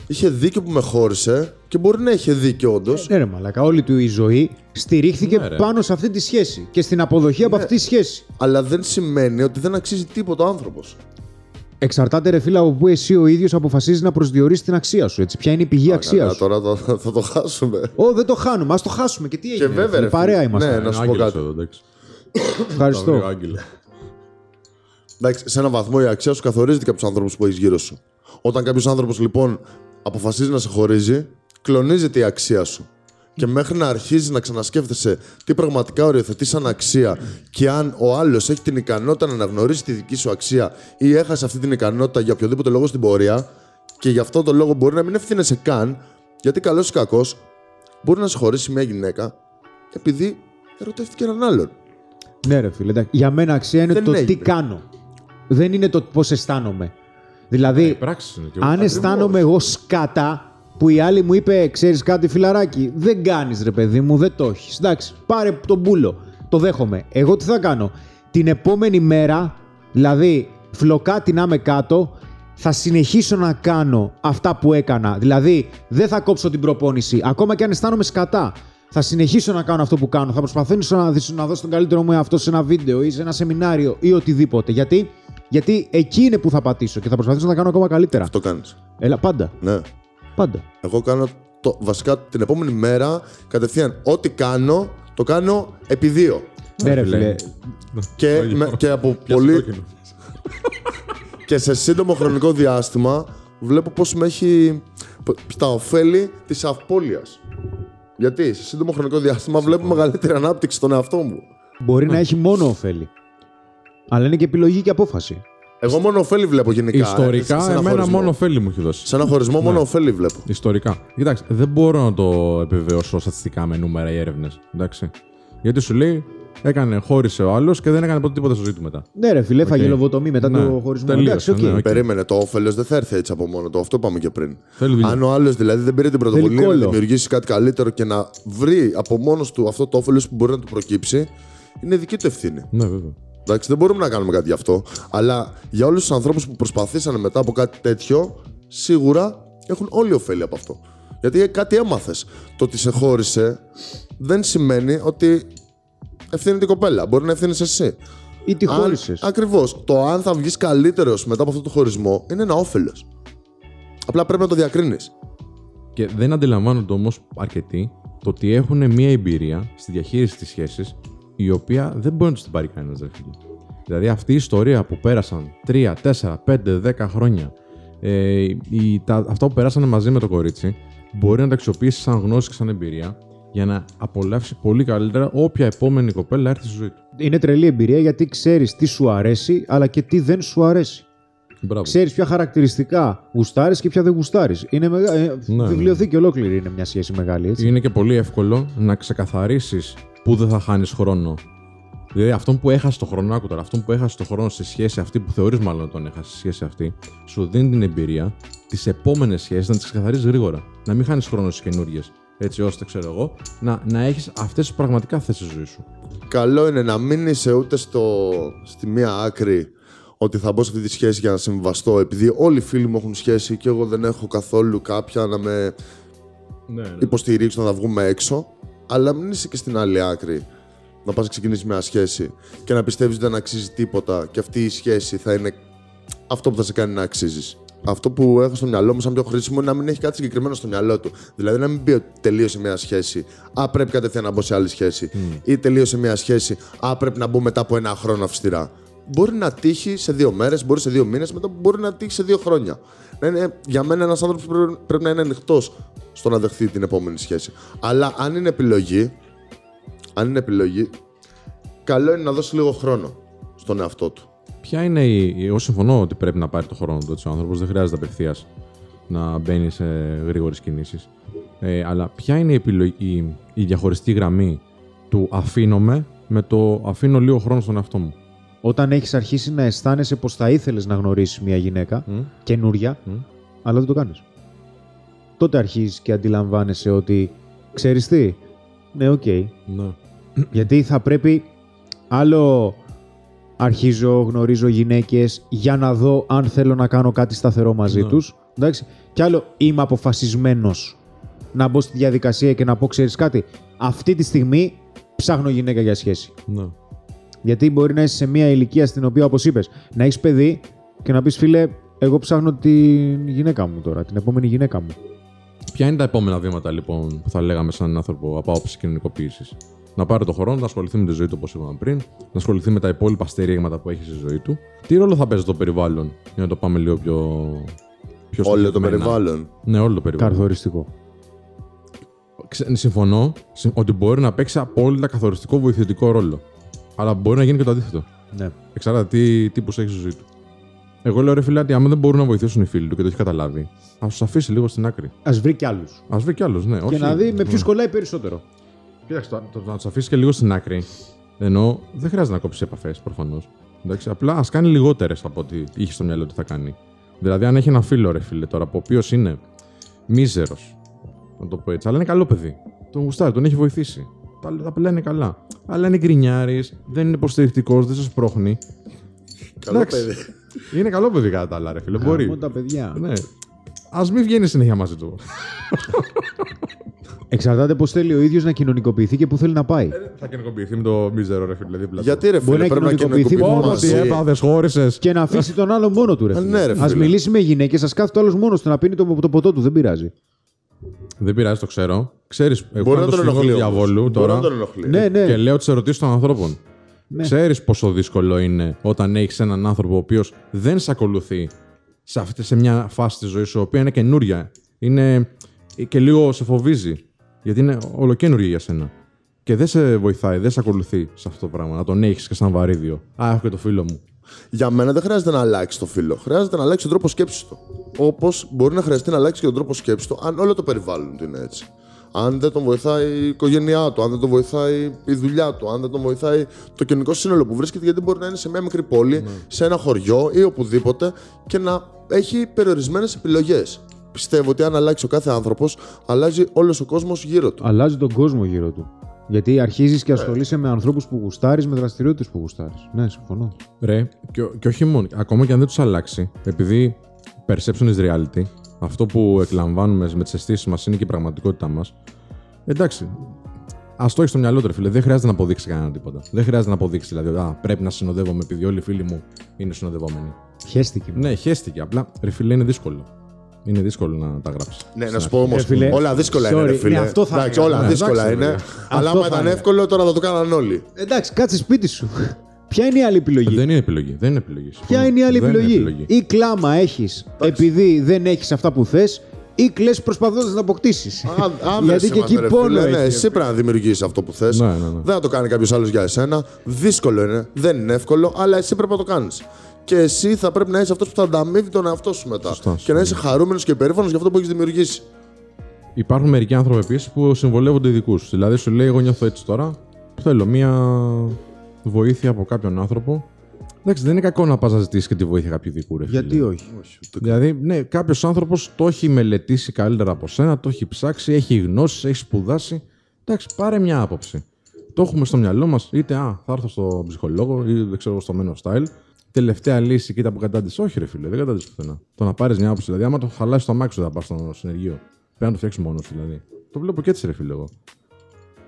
Είχε δίκιο που με χώρισε και μπορεί να είχε δίκιο όντως. Ναι, ρε Μαλάκα, όλη του η ζωή στηρίχθηκε Ναι, ρε. πάνω σε αυτή τη σχέση και στην αποδοχή από αυτή τη σχέση. Αλλά δεν σημαίνει ότι δεν αξίζει τίποτα ο άνθρωπος. Εξαρτάται, ρε φίλε, από πού εσύ ο ίδιος αποφασίζεις να προσδιορίσει την αξία σου. Έτσι. Ποια είναι η πηγή αξίας σου. Τώρα το- θα το χάσουμε. Ω, δεν το χάνουμε. Α το χάσουμε. Και τι έγινε. βέβαια, ρε φίλε, ρε, Παρέα φίλε. είμαστε. Ναι, να σου πω Άγγελος κάτι. εδώ, εντάξει. Ευχαριστώ. Αύριο, Άγγελε. Εντάξει, σε έναν βαθμό η αξία σου καθορίζεται και από τους άνθρωπου που έχεις γύρω σου. Όταν κάποιος άνθρωπος λοιπόν αποφασίζει να σε χωρίζει, κλονίζεται η αξία σου. Και μέχρι να αρχίζει να ξανασκέφτεσαι τι πραγματικά οριοθετεί σαν αξία και αν ο άλλος έχει την ικανότητα να αναγνωρίσει τη δική σου αξία ή έχασε αυτή την ικανότητα για οποιοδήποτε λόγο στην πορεία και γι' αυτό το λόγο μπορεί να μην ευθύνεσαι καν, γιατί καλός ή κακός μπορεί να σε χωρίσει μια γυναίκα επειδή ερωτεύτηκε έναν άλλον. Ναι, ρε φίλε. εντάξει. Για μένα αξία είναι Δεν το τι έγινε. κάνω. Δεν είναι το πώς αισθάνομαι. Οι Δηλαδή, πράξεις είναι και αν αισθάνομαι εγώ σκάτα που η άλλη μου είπε, ξέρεις κάτι, φιλαράκι, δεν κάνεις ρε παιδί μου, δεν το έχεις. Εντάξει, πάρε τον πούλο. Το δέχομαι. Εγώ τι θα κάνω. Την επόμενη μέρα, δηλαδή, φλοκάτι να είμαι κάτω, θα συνεχίσω να κάνω αυτά που έκανα. Δηλαδή, δεν θα κόψω την προπόνηση, ακόμα και αν αισθάνομαι σκατά. Θα συνεχίσω να κάνω αυτό που κάνω. Θα προσπαθήσω να, δεις- να δώσω τον καλύτερο μου εαυτό σε ένα βίντεο ή σε ένα σεμινάριο ή οτιδήποτε. Γιατί, γιατί εκεί είναι που θα πατήσω και θα προσπαθήσω να τα κάνω ακόμα καλύτερα. Αυτό κάνεις. Έλα, πάντα. Ναι. Πάντα. Εγώ κάνω το, βασικά την επόμενη μέρα κατευθείαν ό,τι κάνω, το κάνω επί δύο. Ναι, ρε φίλε. φίλε. Και, Το ίδιο. με- και από Πιάσε πολύ. κόκκινο. και σε σύντομο χρονικό διάστημα βλέπω πώς με έχει. τα ωφέλη της απώλειας. Γιατί σε σύντομο χρονικό διάστημα βλέπω μεγαλύτερη ανάπτυξη στον εαυτό μου. Μπορεί να έχει μόνο ωφέλη. Αλλά είναι και επιλογή και απόφαση. Εγώ μόνο ωφέλη βλέπω γενικά. ε, Ιστορικά, σε ένα εμένα χωρισμό. μόνο ωφέλη μου έχει δώσει. Σε ένα χωρισμό μόνο ωφέλη βλέπω. Ιστορικά. Κοιτάξτε, δεν μπορώ να το επιβεβαιώσω στατιστικά με νούμερα ή έρευνες. Εντάξει. Γιατί σου λέει, έκανε, χώρισε ο άλλος και δεν έκανε ποτέ τίποτα στη ζωή του μετά. Ναι, ρε φίλε, Οκ. φάγαμε λοβοτομή μετά Ναι, το χωρισμό. τελείωσε, Εντάξει, οκ. ναι, οκ. Περίμενε, το όφελος δεν θα έρθει έτσι από μόνο του. Αυτό είπαμε και πριν. Θέλει δουλειά. Αν ο άλλος δηλαδή δεν πήρε την πρωτοβουλία να κόλλο. δημιουργήσει κάτι καλύτερο και να βρει από μόνος του αυτό το όφελος που μπορεί να του προκύψει, είναι δική του ευθύνη. Ναι, βέβαια. Εντάξει, δεν μπορούμε να κάνουμε κάτι γι' αυτό. Αλλά για όλους τους ανθρώπους που προσπαθήσανε μετά από κάτι τέτοιο, σίγουρα έχουν όλοι οφέλη από αυτό. Γιατί κάτι έμαθες. Το ότι σε χώρισε δεν σημαίνει ότι ευθύνεται η κοπέλα. Μπορεί να ευθύνει εσύ. Ή τη χώρισες. Ακριβώς. Το αν θα βγεις καλύτερος μετά από αυτό το χωρισμό είναι ένα όφελος. Απλά πρέπει να το διακρίνεις. Και δεν αντιλαμβάνονται όμως αρκετοί το ότι έχουν μια εμπειρία στη διαχείριση της σχέσης η οποία δεν μπορεί να τους την πάρει κανένας. Δηλαδή αυτή η ιστορία που πέρασαν 3, 4, 5, 10 χρόνια, ε, η, τα, αυτά που περάσανε μαζί με το κορίτσι, μπορεί να τα αξιοποιήσει σαν γνώση και σαν εμπειρία για να απολαύσει πολύ καλύτερα όποια επόμενη κοπέλα έρθει στη ζωή του. Είναι τρελή εμπειρία γιατί ξέρεις τι σου αρέσει, αλλά και τι δεν σου αρέσει. Μπράβο. Ξέρεις ποια χαρακτηριστικά γουστάρεις και ποια δεν γουστάρεις. Είναι μεγα... ε, Ναι, βιβλιοθήκη ολόκληρη είναι μια σχέση μεγάλη, έτσι. Είναι και πολύ εύκολο να ξεκαθαρίσεις πού δεν θα χάνεις χρόνο. Δηλαδή, αυτόν που έχασε το χρόνο, άκου τώρα, αυτόν που έχασε το χρόνο στη σχέση αυτή, που θεωρείς μάλλον ότι τον έχασε στη σχέση αυτή, σου δίνει την εμπειρία τις επόμενες σχέσεις να τις ξεκαθαρίσει γρήγορα. Να μην χάνεις χρόνο στις καινούριε. Έτσι ώστε, ξέρω εγώ, να, να έχεις αυτές τις πραγματικά θέσεις στη ζωή σου. Καλό είναι να μην είσαι ούτε στο, στη μία άκρη ότι θα μπω σε αυτή τη σχέση για να συμβαστώ. Επειδή όλοι οι φίλοι μου έχουν σχέση και εγώ δεν έχω καθόλου κάποια να με Ναι, ναι. υποστηρίξουν να βγούμε έξω. Αλλά μην είσαι και στην άλλη άκρη. Να πας να ξεκινήσεις μια σχέση και να πιστεύεις ότι δεν αξίζει τίποτα και αυτή η σχέση θα είναι αυτό που θα σε κάνει να αξίζεις. Αυτό που έχω στο μυαλό μου, σαν πιο χρήσιμο, είναι να μην έχει κάτι συγκεκριμένο στο μυαλό του. Δηλαδή να μην πει ότι τελείωσε μια σχέση, Α, πρέπει κατευθείαν να μπω σε άλλη σχέση. Ή τελείωσε μια σχέση, Α, πρέπει να μπω μετά από ένα χρόνο αυστηρά. Μπορεί να τύχει σε δύο μέρες, μπορεί σε δύο μήνες, μετά μπορεί να τύχει σε δύο χρόνια. Να είναι, για μένα, ένας άνθρωπος πρέπει, πρέπει να είναι ανοιχτός στο να δεχθεί την επόμενη σχέση. Αλλά αν είναι επιλογή, αν είναι επιλογή, καλό είναι να δώσει λίγο χρόνο στον εαυτό του. Ποια είναι η. η- Εγώ συμφωνώ ότι πρέπει να πάρει το χρόνο του έτσι, ο άνθρωπος. Δεν χρειάζεται απευθείας να μπαίνει σε γρήγορες κινήσεις. Ε, αλλά ποια είναι η, επιλογή, η, η διαχωριστή γραμμή του αφήνομαι με το αφήνω λίγο χρόνο στον εαυτό μου. Όταν έχεις αρχίσει να αισθάνεσαι πως θα ήθελες να γνωρίσεις μια γυναίκα Μμ. καινούρια, Μμ. αλλά δεν το κάνεις. Τότε αρχίζεις και αντιλαμβάνεσαι ότι ξέρεις τι. Ναι, οκ. Ναι. Γιατί θα πρέπει άλλο αρχίζω, γνωρίζω γυναίκες για να δω αν θέλω να κάνω κάτι σταθερό μαζί Ναι. τους. Εντάξει. Και άλλο είμαι αποφασισμένος να μπω στη διαδικασία και να πω ξέρεις κάτι. Αυτή τη στιγμή ψάχνω γυναίκα για σχέση. ναι. Γιατί μπορεί να είσαι σε μια ηλικία στην οποία, όπως είπες, να έχεις παιδί και να πεις φίλε, εγώ ψάχνω την γυναίκα μου τώρα, την επόμενη γυναίκα μου. Ποια είναι τα επόμενα βήματα λοιπόν που θα λέγαμε σαν άνθρωπο από άποψη κοινωνικοποίησης; Να πάρει το χρόνο, να ασχοληθεί με τη ζωή του όπως είπαμε πριν, να ασχοληθεί με τα υπόλοιπα στερήγματα που έχει στη ζωή του. Τι ρόλο θα παίζει το περιβάλλον, για να το πάμε λίγο πιο. πιο Όλο το στοχευμένα. περιβάλλον; Ναι, όλο το περιβάλλον. Καθοριστικό. Ξε- Συμφωνώ συ- ότι μπορεί να παίξει απόλυτα καθοριστικό βοηθητικό ρόλο. Αλλά μπορεί να γίνει και το αντίθετο. Ναι. Εξαρτάται τι τύπους έχει στη ζωή του. Εγώ λέω ρε φίλε, ότι άμα δεν μπορούν να βοηθήσουν οι φίλοι του και το έχει καταλάβει, α του αφήσει λίγο στην άκρη. Ας βρει κι άλλους. Α βρει κι άλλους, ναι. Και όχι- να δει με ποιους ναι. κολλάει περισσότερο. Κοίταξε, το, το, να τους αφήσει και λίγο στην άκρη. Ενώ δεν χρειάζεται να κόψεις επαφές προφανώς. Απλά ας κάνει λιγότερες από ό,τι είχε στο μυαλό ότι θα κάνει. Δηλαδή, αν έχει ένα φίλο, ρε φίλε, τώρα, από ο οποίος είναι μίζερος, να το πω έτσι, αλλά είναι καλό παιδί. Τον γουστάρει, τον έχει βοηθήσει. Τα, τα παιδιά είναι καλά. Αλλά είναι γκρινιάρης, δεν είναι υποστηρικτικός, δεν σας πρόχνει. Καλό Εντάξει. παιδί. Είναι καλό παιδί κατά τα άλλα, ρε φίλε. Μπορεί. Μόνο τα παιδιά. Ναι. Α μην βγαίνει συνέχεια μαζί του. Εξαρτάται πώς θέλει ο ίδιος να κοινωνικοποιηθεί και πού θέλει να πάει. θα κοινωνικοποιηθεί με το μίζερο, ρε φίλε. δίπλα του. Γιατί ρε φίλε, Μπορεί να πρέπει να κοινωνικοποιηθεί κοινωνικοποιηθούμε μόνο Ό,τι μαζί. έπαθε, χώρισες. Και να αφήσει τον άλλο μόνο του, ρε. Α, ναι, ρε Α φίλε. μιλήσει με γυναίκες, ας κάθεται ο άλλος μόνος του να πίνει το, το ποτό του, δεν πειράζει. Δεν πειράζει, το ξέρω. Ξέρεις, εγώ Μπορεί κάνω να το τον σύλλογο του ενοχλεί. όμως. διαβόλου Μπορεί τώρα να τον ενοχλεί. Ναι, ναι. και λέω τις ερωτήσεις των ανθρώπων. Ναι. Ξέρεις πόσο δύσκολο είναι όταν έχεις έναν άνθρωπο ο οποίος δεν σε ακολουθεί σε, αυτή, σε μια φάση της ζωής σου, η οποία είναι καινούρια. Είναι και λίγο σε φοβίζει. Γιατί είναι ολοκένουργια για σένα. Και δεν σε βοηθάει, δεν σε ακολουθεί σε αυτό το πράγμα. Να τον έχεις και σαν βαρύδιο. Α, έχω και το φίλο μου. Για μένα δεν χρειάζεται να αλλάξει το φίλο. Χρειάζεται να αλλάξει τον τρόπος σκέψης του. Όπως μπορεί να χρειαστεί να αλλάξει και τον τρόπο σκέψης του, αν όλο το περιβάλλον του είναι έτσι. Αν δεν τον βοηθάει η οικογένειά του, αν δεν τον βοηθάει η δουλειά του, αν δεν τον βοηθάει το κοινωνικό σύνολο που βρίσκεται, γιατί μπορεί να είναι σε μια μικρή πόλη, σε ένα χωριό ή οπουδήποτε και να έχει περιορισμένες επιλογές. Πιστεύω ότι αν αλλάξει ο κάθε άνθρωπος, αλλάζει όλος ο κόσμος γύρω του. Αλλάζει τον κόσμο γύρω του. Γιατί αρχίζεις και ασχολείσαι με ανθρώπους που γουστάρεις, με δραστηριότητες που γουστάρεις. Ναι, συμφωνώ. Ρε, και, και όχι μόνο. Ακόμα και αν δεν τους αλλάξει, επειδή perception is reality, αυτό που εκλαμβάνουμε με τις αισθήσεις μας είναι και η πραγματικότητά μας. Εντάξει, ας το έχεις στο μυαλό του, ρε φίλε. Δεν χρειάζεται να αποδείξεις κανένα τίποτα. Δεν χρειάζεται να αποδείξεις δηλαδή, α, πρέπει να συνοδεύομαι επειδή όλοι οι φίλοι μου είναι συνοδευόμενοι. Χαίστηκε. Ναι, χαίστηκε. Απλά, ρε φίλε, είναι δύσκολο. Είναι δύσκολο να τα γράψεις. Ναι, να σου πω όμως. Ρε φίλε, Όλα δύσκολα είναι, sorry, ρε φίλε. ναι, αυτό θα Εντάξει, έλεγα. όλα Ναι, δύσκολα εντάξει, είναι. βέβαια. Αλλά Αυτό άμα θα ήταν έλεγα. εύκολο, τώρα θα το κάναν όλοι. Εντάξει, κάτσε σπίτι σου. Ποια είναι η άλλη επιλογή; Δεν είναι επιλογή. Δεν είναι επιλογή. Ποια Συμφωνώ. είναι η άλλη Δεν επιλογή; Ή κλάμα έχεις επειδή δεν έχεις αυτά που θες, ή κλε προσπαθώντας να αποκτήσεις. Αν- άντρες [LAUGHS] Γιατί και είμαστε, εκεί ρε πόνο φίλε. Ναι, έχεις. εσύ πρέπει να δημιουργήσεις αυτό που θες. Ναι, ναι, ναι. Δεν θα το κάνει κάποιος άλλος για εσένα. Δύσκολο είναι. Δεν είναι εύκολο, αλλά εσύ πρέπει να το κάνεις. Και εσύ θα πρέπει να είσαι αυτός που θα ανταμείβει τον εαυτό σου μετά. Σωστά, και να είσαι χαρούμενος και περήφανο για αυτό που έχεις δημιουργήσει. Υπάρχουν μερικοί άνθρωποι επίσης που συμβολεύονται ειδικούς. Δηλαδή σου λέει: Εγώ νιώθω έτσι τώρα. Θέλω μία βοήθεια από κάποιον άνθρωπο. Εντάξει, δεν είναι κακό να πας να ζητήσεις και τη βοήθεια κάποιου ειδικού. Ρε, φίλε. Γιατί όχι; Δηλαδή, ναι, κάποιος άνθρωπος το έχει μελετήσει καλύτερα από σένα, το έχει ψάξει, έχει γνώσεις, έχει σπουδάσει. Εντάξει, πάρε μια άποψη. Το έχουμε στο μυαλό μας, είτε α, θα έρθω στο ψυχολόγο ή δεν ξέρω στο Men of Style. Τελευταία λύση, κοίτα που κατάντησε. Όχι, ρε φίλε, δεν κατάντησε πουθενά. Το να πάρεις μια άποψη, δηλαδή, άμα το χαλάσεις το αμάξι σου, θα πας στο συνεργείο. Πρέπει να το φτιάξεις μόνος σου, δηλαδή. Το βλέπω και έτσι, ρε φίλε, εγώ.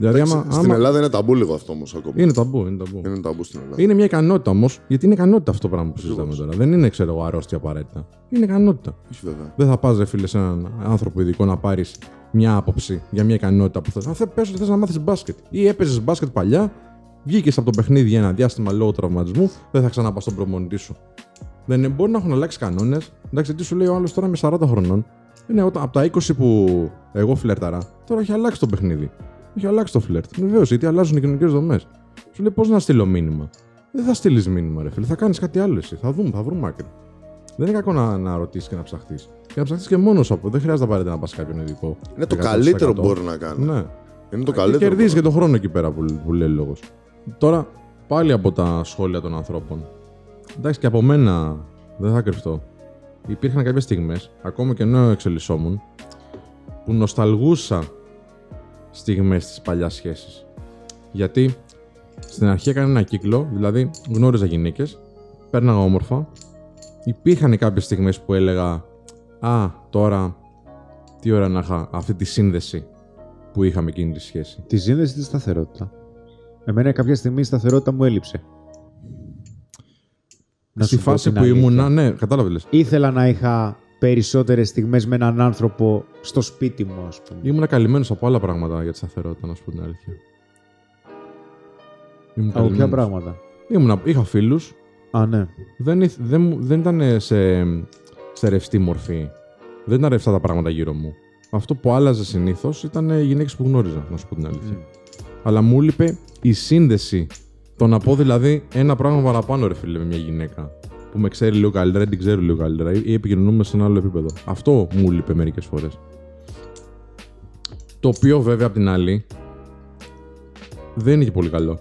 Δηλαδή, άμα, Στην άμα... Ελλάδα είναι ταμπού λίγο αυτό όμως ακόμα. Είναι ταμπού, είναι ταμπού. Είναι ταμπού στην Ελλάδα. Είναι μια ικανότητα όμως, γιατί είναι ικανότητα αυτό το πράγμα που συζητάμε τώρα. Δεν είναι, ξέρω εγώ, αρρώστια απαραίτητα. Είναι ικανότητα. Όχι βέβαια. Δεν θα πας, ρε φίλε, σε έναν άνθρωπο ειδικό να πάρεις μια άποψη για μια ικανότητα που θες. Αν θε, πες ότι θες να μάθεις μπάσκετ. Ή έπαιζες μπάσκετ παλιά, βγήκες από το παιχνίδι για ένα διάστημα λόγω τραυματισμού, δεν θα ξαναπά στον προμονητή σου. Δεν είναι, μπορεί να έχουν αλλάξει κανόνες. Εντάξει, τι σου λέει ο άλλος τώρα με 40 χρονών. Είναι όταν, από τα 20 που εγώ φλερταρά, τώρα έχει αλλάξει το παιχνίδι. Έχει αλλάξει το φλερτ. Βεβαίως, γιατί αλλάζουν οι κοινωνικές δομές. Σου λέει πώς να στείλω μήνυμα; Δεν θα στείλεις μήνυμα, ρε φίλε. Θα κάνεις κάτι άλλο εσύ. Θα δούμε, θα βρούμε άκρη. Δεν είναι κακό να, να ρωτήσεις και να ψαχτείς. Και να ψαχτείς και μόνος σου. Δεν χρειάζεται να πάρετε να πας σε κάποιον ειδικό. Είναι το 100%. καλύτερο που μπορεί να κάνει. Ναι. Είναι το Και καλύτερο. κερδίζεις που και τον χρόνο εκεί πέρα που, που λέει λόγος. Τώρα, πάλι από τα σχόλια των ανθρώπων. Εντάξει, και από μένα δεν θα κρυφτώ. Υπήρχαν κάποιες στιγμές, ακόμα και ενώ εξελισσόμουν, που νοσταλγούσα στιγμές της παλιάς σχέσης. Γιατί στην αρχή έκανα ένα κύκλο, δηλαδή γνώριζα γυναίκες, πέρναγα όμορφα. Υπήρχαν κάποιες στιγμές που έλεγα Α, τώρα τι ώρα να είχα αυτή τη σύνδεση που είχαμε εκείνη τη σχέση. Τη σύνδεση τη σταθερότητα; Εμένα κάποια στιγμή η σταθερότητα μου έλειψε. Να Στη σου πω φάση την που αλήθεια. ήμουνα, ναι, κατάλαβες λες. Ήθελα να είχα περισσότερες στιγμές με έναν άνθρωπο στο σπίτι μου, ας πούμε. Ήμουνα καλυμμένος από άλλα πράγματα για τη σταθερότητα, να σου πω την αλήθεια. Ήμουν Από ποια καλυμμένος. πράγματα; Ήμουνα, είχα φίλους, Α, ναι. δεν, ήθ- δεν, μου- δεν ήταν σε, σε ρευστή μορφή. Δεν ήταν ρευστά τα πράγματα γύρω μου. Αυτό που άλλαζε συνήθως ήταν γυναίκες που γνώριζα, να σου πω την αλήθεια. Αλλά μου έλειπε η σύνδεση. Το να πω δηλαδή ένα πράγμα παραπάνω, ρε φίλε, με μια γυναίκα. Που με ξέρει λίγο καλύτερα ή την ξέρω λίγο καλύτερα ή ή επικοινωνούμε σε ένα άλλο επίπεδο. Αυτό μου έλειπε μερικές φορές. Το οποίο βέβαια απ' την άλλη δεν είναι και πολύ καλό.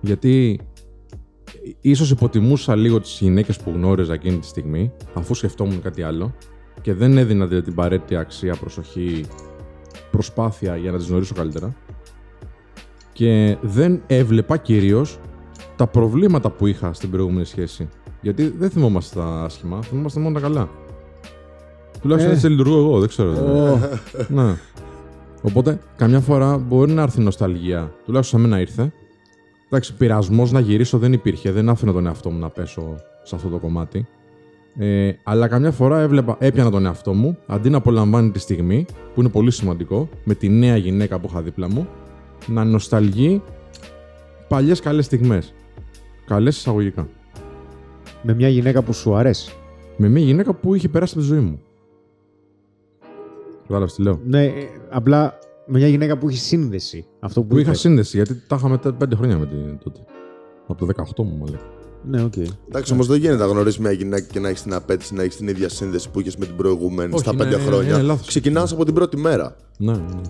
Γιατί ίσως υποτιμούσα λίγο τις γυναίκες που γνώριζα εκείνη τη στιγμή, αφού σκεφτόμουν κάτι άλλο και δεν έδινα δηλαδή την απαραίτητη αξία, προσοχή, προσπάθεια για να τις γνωρίσω καλύτερα και δεν έβλεπα κυρίως τα προβλήματα που είχα στην προηγούμενη σχέση. Γιατί δεν θυμόμαστε τα άσχημα, θυμόμαστε μόνο τα καλά. Τουλάχιστον Ε. έτσι λειτουργώ εγώ, δεν ξέρω. δηλαδή. ναι. Οπότε, καμιά φορά μπορεί να έρθει νοσταλγία. Τουλάχιστον σε μένα ήρθε. Εντάξει, πειρασμός να γυρίσω δεν υπήρχε. Δεν άφηνα τον εαυτό μου να πέσω σε αυτό το κομμάτι. Ε, αλλά καμιά φορά έβλεπα, έπιανα τον εαυτό μου αντί να απολαμβάνει τη στιγμή, που είναι πολύ σημαντικό, με τη νέα γυναίκα που είχα δίπλα μου, να νοσταλγεί παλιές καλές στιγμές. καλές εισαγωγικά. Με μια γυναίκα που σου αρέσει. Με μια γυναίκα που είχε περάσει από τη ζωή μου. Κατάλαβες τι λέω; Ναι, ε, απλά με μια γυναίκα που έχει σύνδεση. Αυτό που, Που είχα είπες. σύνδεση, γιατί τα είχαμε τε- πέντε χρόνια με την τότε. Από το 18 μου, μου λέει. Ναι, οκ. Εντάξει, όμως δεν γίνεται να γνωρίσεις μια γυναίκα και να έχεις την απαίτηση να έχεις την ίδια σύνδεση που είχες με την προηγούμενη Όχι, στα είναι- πέντε χρόνια. είναι λάθος. Ξεκινάς από την πρώτη μέρα. Ναι, ναι.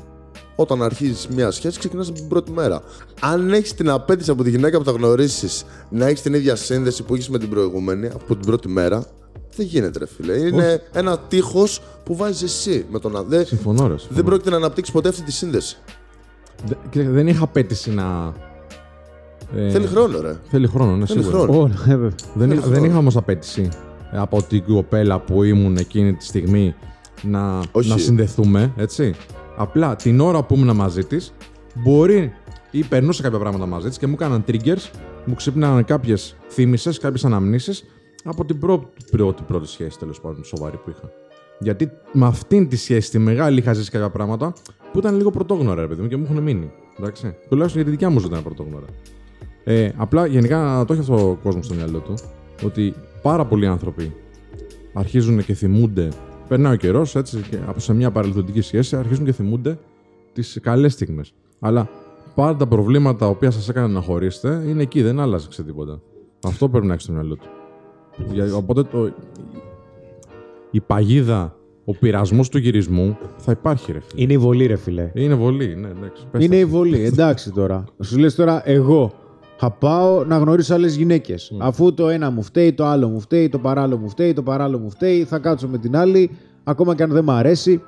Όταν αρχίζεις μια σχέση, ξεκινάς από την πρώτη μέρα. Αν έχεις την απέτηση από τη γυναίκα που θα γνωρίσεις να έχεις την ίδια σύνδεση που έχει με την προηγούμενη από την πρώτη μέρα, δεν γίνεται, ρε φίλε. Είναι ένα τείχος που βάζεις εσύ με τον αδέ. Συμφωνώ, ρε. Δεν συμφωνώ. πρόκειται να αναπτύξεις ποτέ αυτή τη σύνδεση. Δε- κοίτα, δεν είχα απέτηση να. ε, Θέλει χρόνο, ρε. Θέλει χρόνο, ναι, Θέλει σίγουρα. χρόνο. Ω, ναι, βέβαια. Δεν, είχα, χρόνο. δεν είχα όμως απέτηση ε, από την κοπέλα που ήμουν εκείνη τη στιγμή να, Όχι. να συνδεθούμε, έτσι. Απλά την ώρα που ήμουν μαζί της, μπορεί ή περνούσα κάποια πράγματα μαζί της και μου έκαναν triggers, μου ξύπναν κάποιες θύμησες, κάποιες αναμνήσεις από την πρώτη, πρώτη, πρώτη σχέση τέλος πάντων σοβαρή που είχα. Γιατί με αυτήν τη σχέση, τη μεγάλη, είχα ζήσει κάποια πράγματα που ήταν λίγο πρωτόγνωρα, ρε παιδί μου, και μου έχουν μείνει. Εντάξει. Τουλάχιστον για τη δικιά μου ζωή ήταν πρωτόγνωρα. Ε, απλά γενικά να το έχει αυτό ο κόσμος στο μυαλό του ότι πάρα πολλοί άνθρωποι αρχίζουν και θυμούνται. Περνάει ο καιρός, έτσι, και από σε μια παρελθοντική σχέση αρχίζουν και θυμούνται τις καλές στιγμές. Αλλά πάντα τα προβλήματα τα οποία σας έκαναν να χωρίσετε είναι εκεί, δεν άλλαζε τίποτα. Αυτό πρέπει να έχεις στο μυαλό του. Για- Οπότε το, η παγίδα, ο πειρασμός του γυρισμού θα υπάρχει, ρε φίλε. Είναι η βολή, ρε φιλέ. Είναι βολή, ναι, εντάξει. πες Είναι τα. η βολή, εντάξει τώρα. Σου λες τώρα, εγώ θα πάω να γνωρίσω άλλες γυναίκες. Αφού το ένα μου φταίει, το άλλο μου φταίει, το παράλληλο μου φταίει, το παράλληλο μου φταίει, θα κάτσω με την άλλη, ακόμα και αν δεν μ' αρέσει.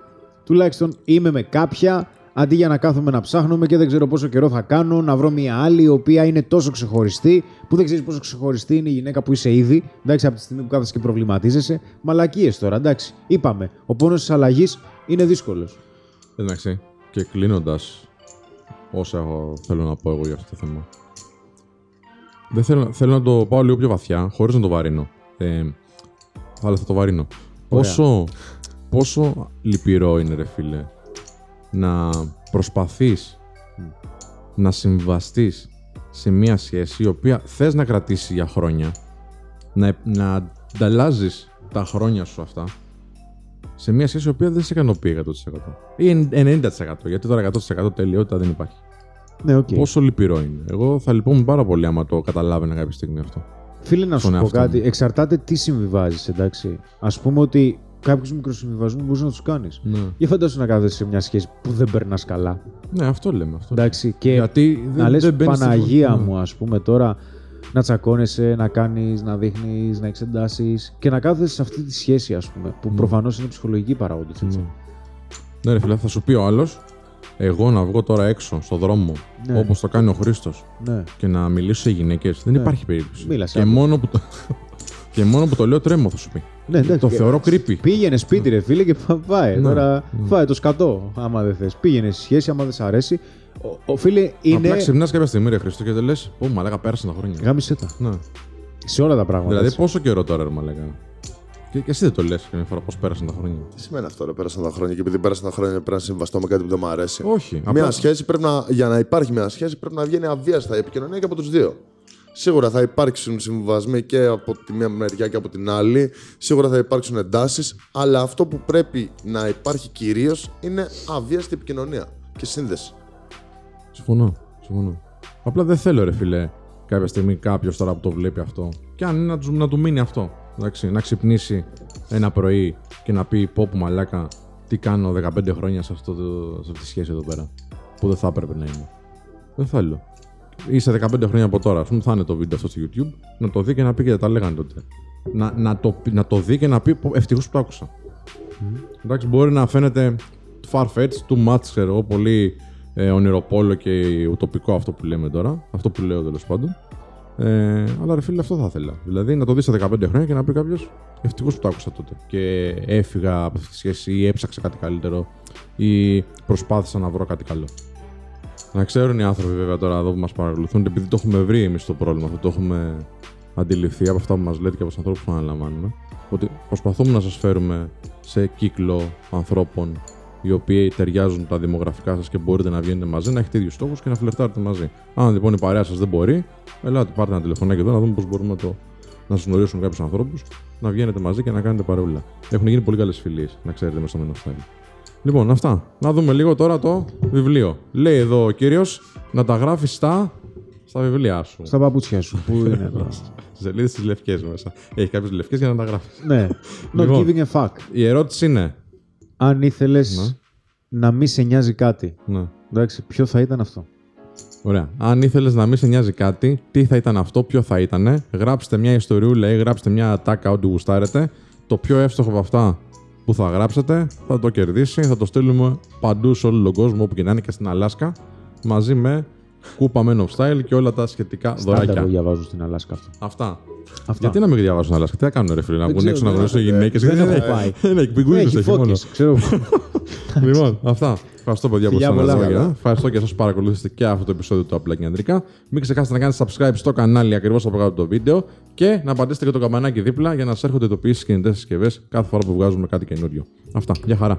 Τουλάχιστον είμαι με κάποια, αντί για να κάθομαι να ψάχνουμε και δεν ξέρω πόσο καιρό θα κάνω, να βρω μια άλλη η οποία είναι τόσο ξεχωριστή, που δεν ξέρεις πόσο ξεχωριστή είναι η γυναίκα που είσαι ήδη. Εντάξει, από τη στιγμή που κάθεσαι και προβληματίζεσαι. Μαλακίες τώρα, εντάξει. Είπαμε, ο πόνος της αλλαγής είναι δύσκολος. Εντάξει. Και κλείνοντας, όσα έχω- θέλω να πω εγώ για αυτό το θέμα. Δεν θέλω, θέλω να το πάω λίγο πιο βαθιά, χωρίς να το βαρύνω. Ε, αλλά θα το βαρύνω. Πόσο, πόσο λυπηρό είναι, ρε φίλε, να προσπαθείς να συμβαστείς σε μια σχέση η οποία θες να κρατήσει για χρόνια, να, να ανταλλάζεις τα χρόνια σου αυτά σε μια σχέση η οποία δεν σε ικανοποιεί 100%. Ή 90%. Γιατί τώρα 100% τελειότητα δεν υπάρχει. Ναι, οκ. Πόσο λυπηρό είναι. Εγώ θα λυπόμουν πάρα πολύ άμα το καταλάβαινα κάποια στιγμή αυτό. Φίλε, να σου στον πω εαυτό κάτι. μου. Εξαρτάται τι συμβιβάζεις, εντάξει. Α πούμε ότι κάποιους μικροσυμβιβασμούς μπορείς να τους κάνεις. Ναι. Για φαντάσου να κάθεσαι σε μια σχέση που δεν περνάς καλά. Ναι, αυτό λέμε. Αυτό. Εντάξει. Και Γιατί να δεν, λες δεν μπαίνεις στη Παναγία φωνή. μου, ας πούμε τώρα, να τσακώνεσαι, να κάνεις, να δείχνεις, να έχεις εντάσεις και να κάθεσαι σε αυτή τη σχέση, ας πούμε, που προφανώς είναι ψυχολογική παράγοντα. Ναι. Ναι, ρε φίλε, θα σου πει ο άλλος, εγώ να βγω τώρα έξω στον δρόμο, Ναι. όπως το κάνει ο Χρήστος, Ναι. και να μιλήσω σε γυναίκες, δεν Ναι. υπάρχει περίπτωση. Μίλας σε και, άτομο. μόνο που το... [LAUGHS] και μόνο που το λέω τρέμω, θα σου πει. Ναι, εντάξει. το θεωρώ creepy. Πήγαινε σπίτι, ρε φίλε, και πα- πάει. Ναι, Τώρα φάει το σκατό, άμα δεν θες. Πήγαινε στη σχέση, άμα δεν σ' αρέσει. Ο, ο φίλε είναι. Απλά ξυπνάς κάποια στιγμή, ρε Χρήστο, και δεν λες, Πω, μαλάκα, πέρασαν τα χρόνια. Γάμισε τα. Ναι. Σε όλα τα πράγματα. Δηλαδή, έτσι. πόσο καιρό τώρα, ρε μαλάκα. Και, και εσύ δεν το λες καμιά φορά πώς πέρασαν τα χρόνια. Τι σημαίνει αυτό, ρε, πέρασαν τα χρόνια και επειδή πέρασαν τα χρόνια πρέπει να συμβαστώ με κάτι που δεν μου αρέσει. Όχι. Μια απλά- σχέση πρέπει να, για να υπάρχει μια σχέση πρέπει να βγαίνει αβίαστα η επικοινωνία και από τους δύο. Σίγουρα θα υπάρξουν συμβιβασμοί και από τη μία μεριά και από την άλλη. Σίγουρα θα υπάρξουν εντάσεις. Αλλά αυτό που πρέπει να υπάρχει κυρίως είναι αβίαστη επικοινωνία και σύνδεση. Συμφωνώ. Συμφωνώ. Απλά δεν θέλω, ρε φίλε, κάποια στιγμή κάποιος τώρα που το βλέπει αυτό. Και αν είναι να του, να του μείνει αυτό. Εντάξει, να ξυπνήσει ένα πρωί και να πει πω που μαλάκα τι κάνω 15 χρόνια σε, αυτό το, σε αυτή τη σχέση εδώ πέρα. Που δεν θα έπρεπε να είμαι. Δεν θέλω. Είσαι 15 χρόνια από τώρα, ας πούμε, θα είναι το βίντεο αυτό στο YouTube, να το δει και να πει και δεν τα λέγανε τότε. Να, να, το, πει- να το δει και να πει ευτυχώς που το άκουσα. Εντάξει, μπορεί να φαίνεται far-fetched, too much, ξέρω εγώ, πολύ ε, ονειροπόλο και ουτοπικό αυτό που λέμε τώρα. Αυτό που λέω τέλος πάντων. Ε, αλλά ρε φίλε, αυτό θα ήθελα. Δηλαδή να το δεις σε 15 χρόνια και να πει κάποιος ευτυχώς που το άκουσα τότε. Και έφυγα από αυτή τη σχέση ή έψαξα κάτι καλύτερο ή προσπάθησα να βρω κάτι καλό. Να ξέρουν οι άνθρωποι βέβαια τώρα εδώ που μας παρακολουθούν, επειδή το έχουμε βρει εμείς το πρόβλημα αυτό, το έχουμε αντιληφθεί από αυτά που μας λέτε και από τους ανθρώπους που αναλαμβάνουμε, ότι προσπαθούμε να σας φέρουμε σε κύκλο ανθρώπων οι οποίοι ταιριάζουν τα δημογραφικά σας και μπορείτε να βγαίνετε μαζί, να έχετε ίδιους στόχους και να φλερτάρετε μαζί. Αν λοιπόν η παρέα σας δεν μπορεί, ελάτε πάρτε ένα τηλεφωνάκι εδώ να δούμε πώς μπορούμε να, το, να σα γνωρίσουμε κάποιους ανθρώπους, να βγαίνετε μαζί και να κάνετε παρεούλα. Έχουν γίνει πολύ καλές φιλίες, να ξέρετε μέσα στο Men of Style. Λοιπόν, αυτά. Να δούμε λίγο τώρα το βιβλίο. Λέει εδώ ο κύριος να τα γράφεις στα, στα βιβλία σου. Στα παπούτσια σου. Πού είναι τώρα. Στι [LAUGHS] σελίδες τι λευκές μέσα. Έχει κάποιες λευκές για να τα γράφεις. ναι. Not Λοιπόν. giving a fuck. Η ερώτηση είναι. Αν ήθελες Ναι. να μην σε νοιάζει κάτι. Ναι. Εντάξει, ποιο θα ήταν αυτό; Ωραία. Αν ήθελες να μην σε νοιάζει κάτι, τι θα ήταν αυτό, ποιο θα ήταν. Γράψτε μια ιστοριούλα ή γράψτε μια ατάκα ό,τι γουστάρετε. Το πιο εύστοχο από αυτά που θα γράψετε θα το κερδίσει. Θα το στείλουμε παντού σε όλο τον κόσμο, όπου και να είναι και στην Αλάσκα, μαζί με κούπα Men of Style και όλα τα σχετικά Στάνταρ το δωράκια. διαβάζω στην Αλάσκα αυτό. Αυτά. Αυτά. Γιατί να μην διαβάσουν στην Αλάσκα, τι θα κάνουν ρε φίλε, να βγουν ξέρω, έξω να δεν γνωρίσουν έχω- γυναίκες. δεν έχω πάει. Είναι εκπληκτικό Έχει έχει μόνο. φώκες, ξέρω. [LAUGHS] Λοιπόν, αυτά. Ευχαριστώ, παιδιά, που Φιλιά ήσασταν πολλά. εδώ. για- Ευχαριστώ και εσά που παρακολουθήσατε και αυτό το επεισόδιο του Απλά και Ανδρικά. Μην ξεχάσετε να κάνετε subscribe στο κανάλι ακριβώς από κάτω το βίντεο και να πατήσετε και το καμπανάκι δίπλα για να σας έρχονται ειδοποιήσεις κινητέ συσκευές κάθε φορά που βγάζουμε κάτι καινούριο. Αυτά. Γεια χαρά.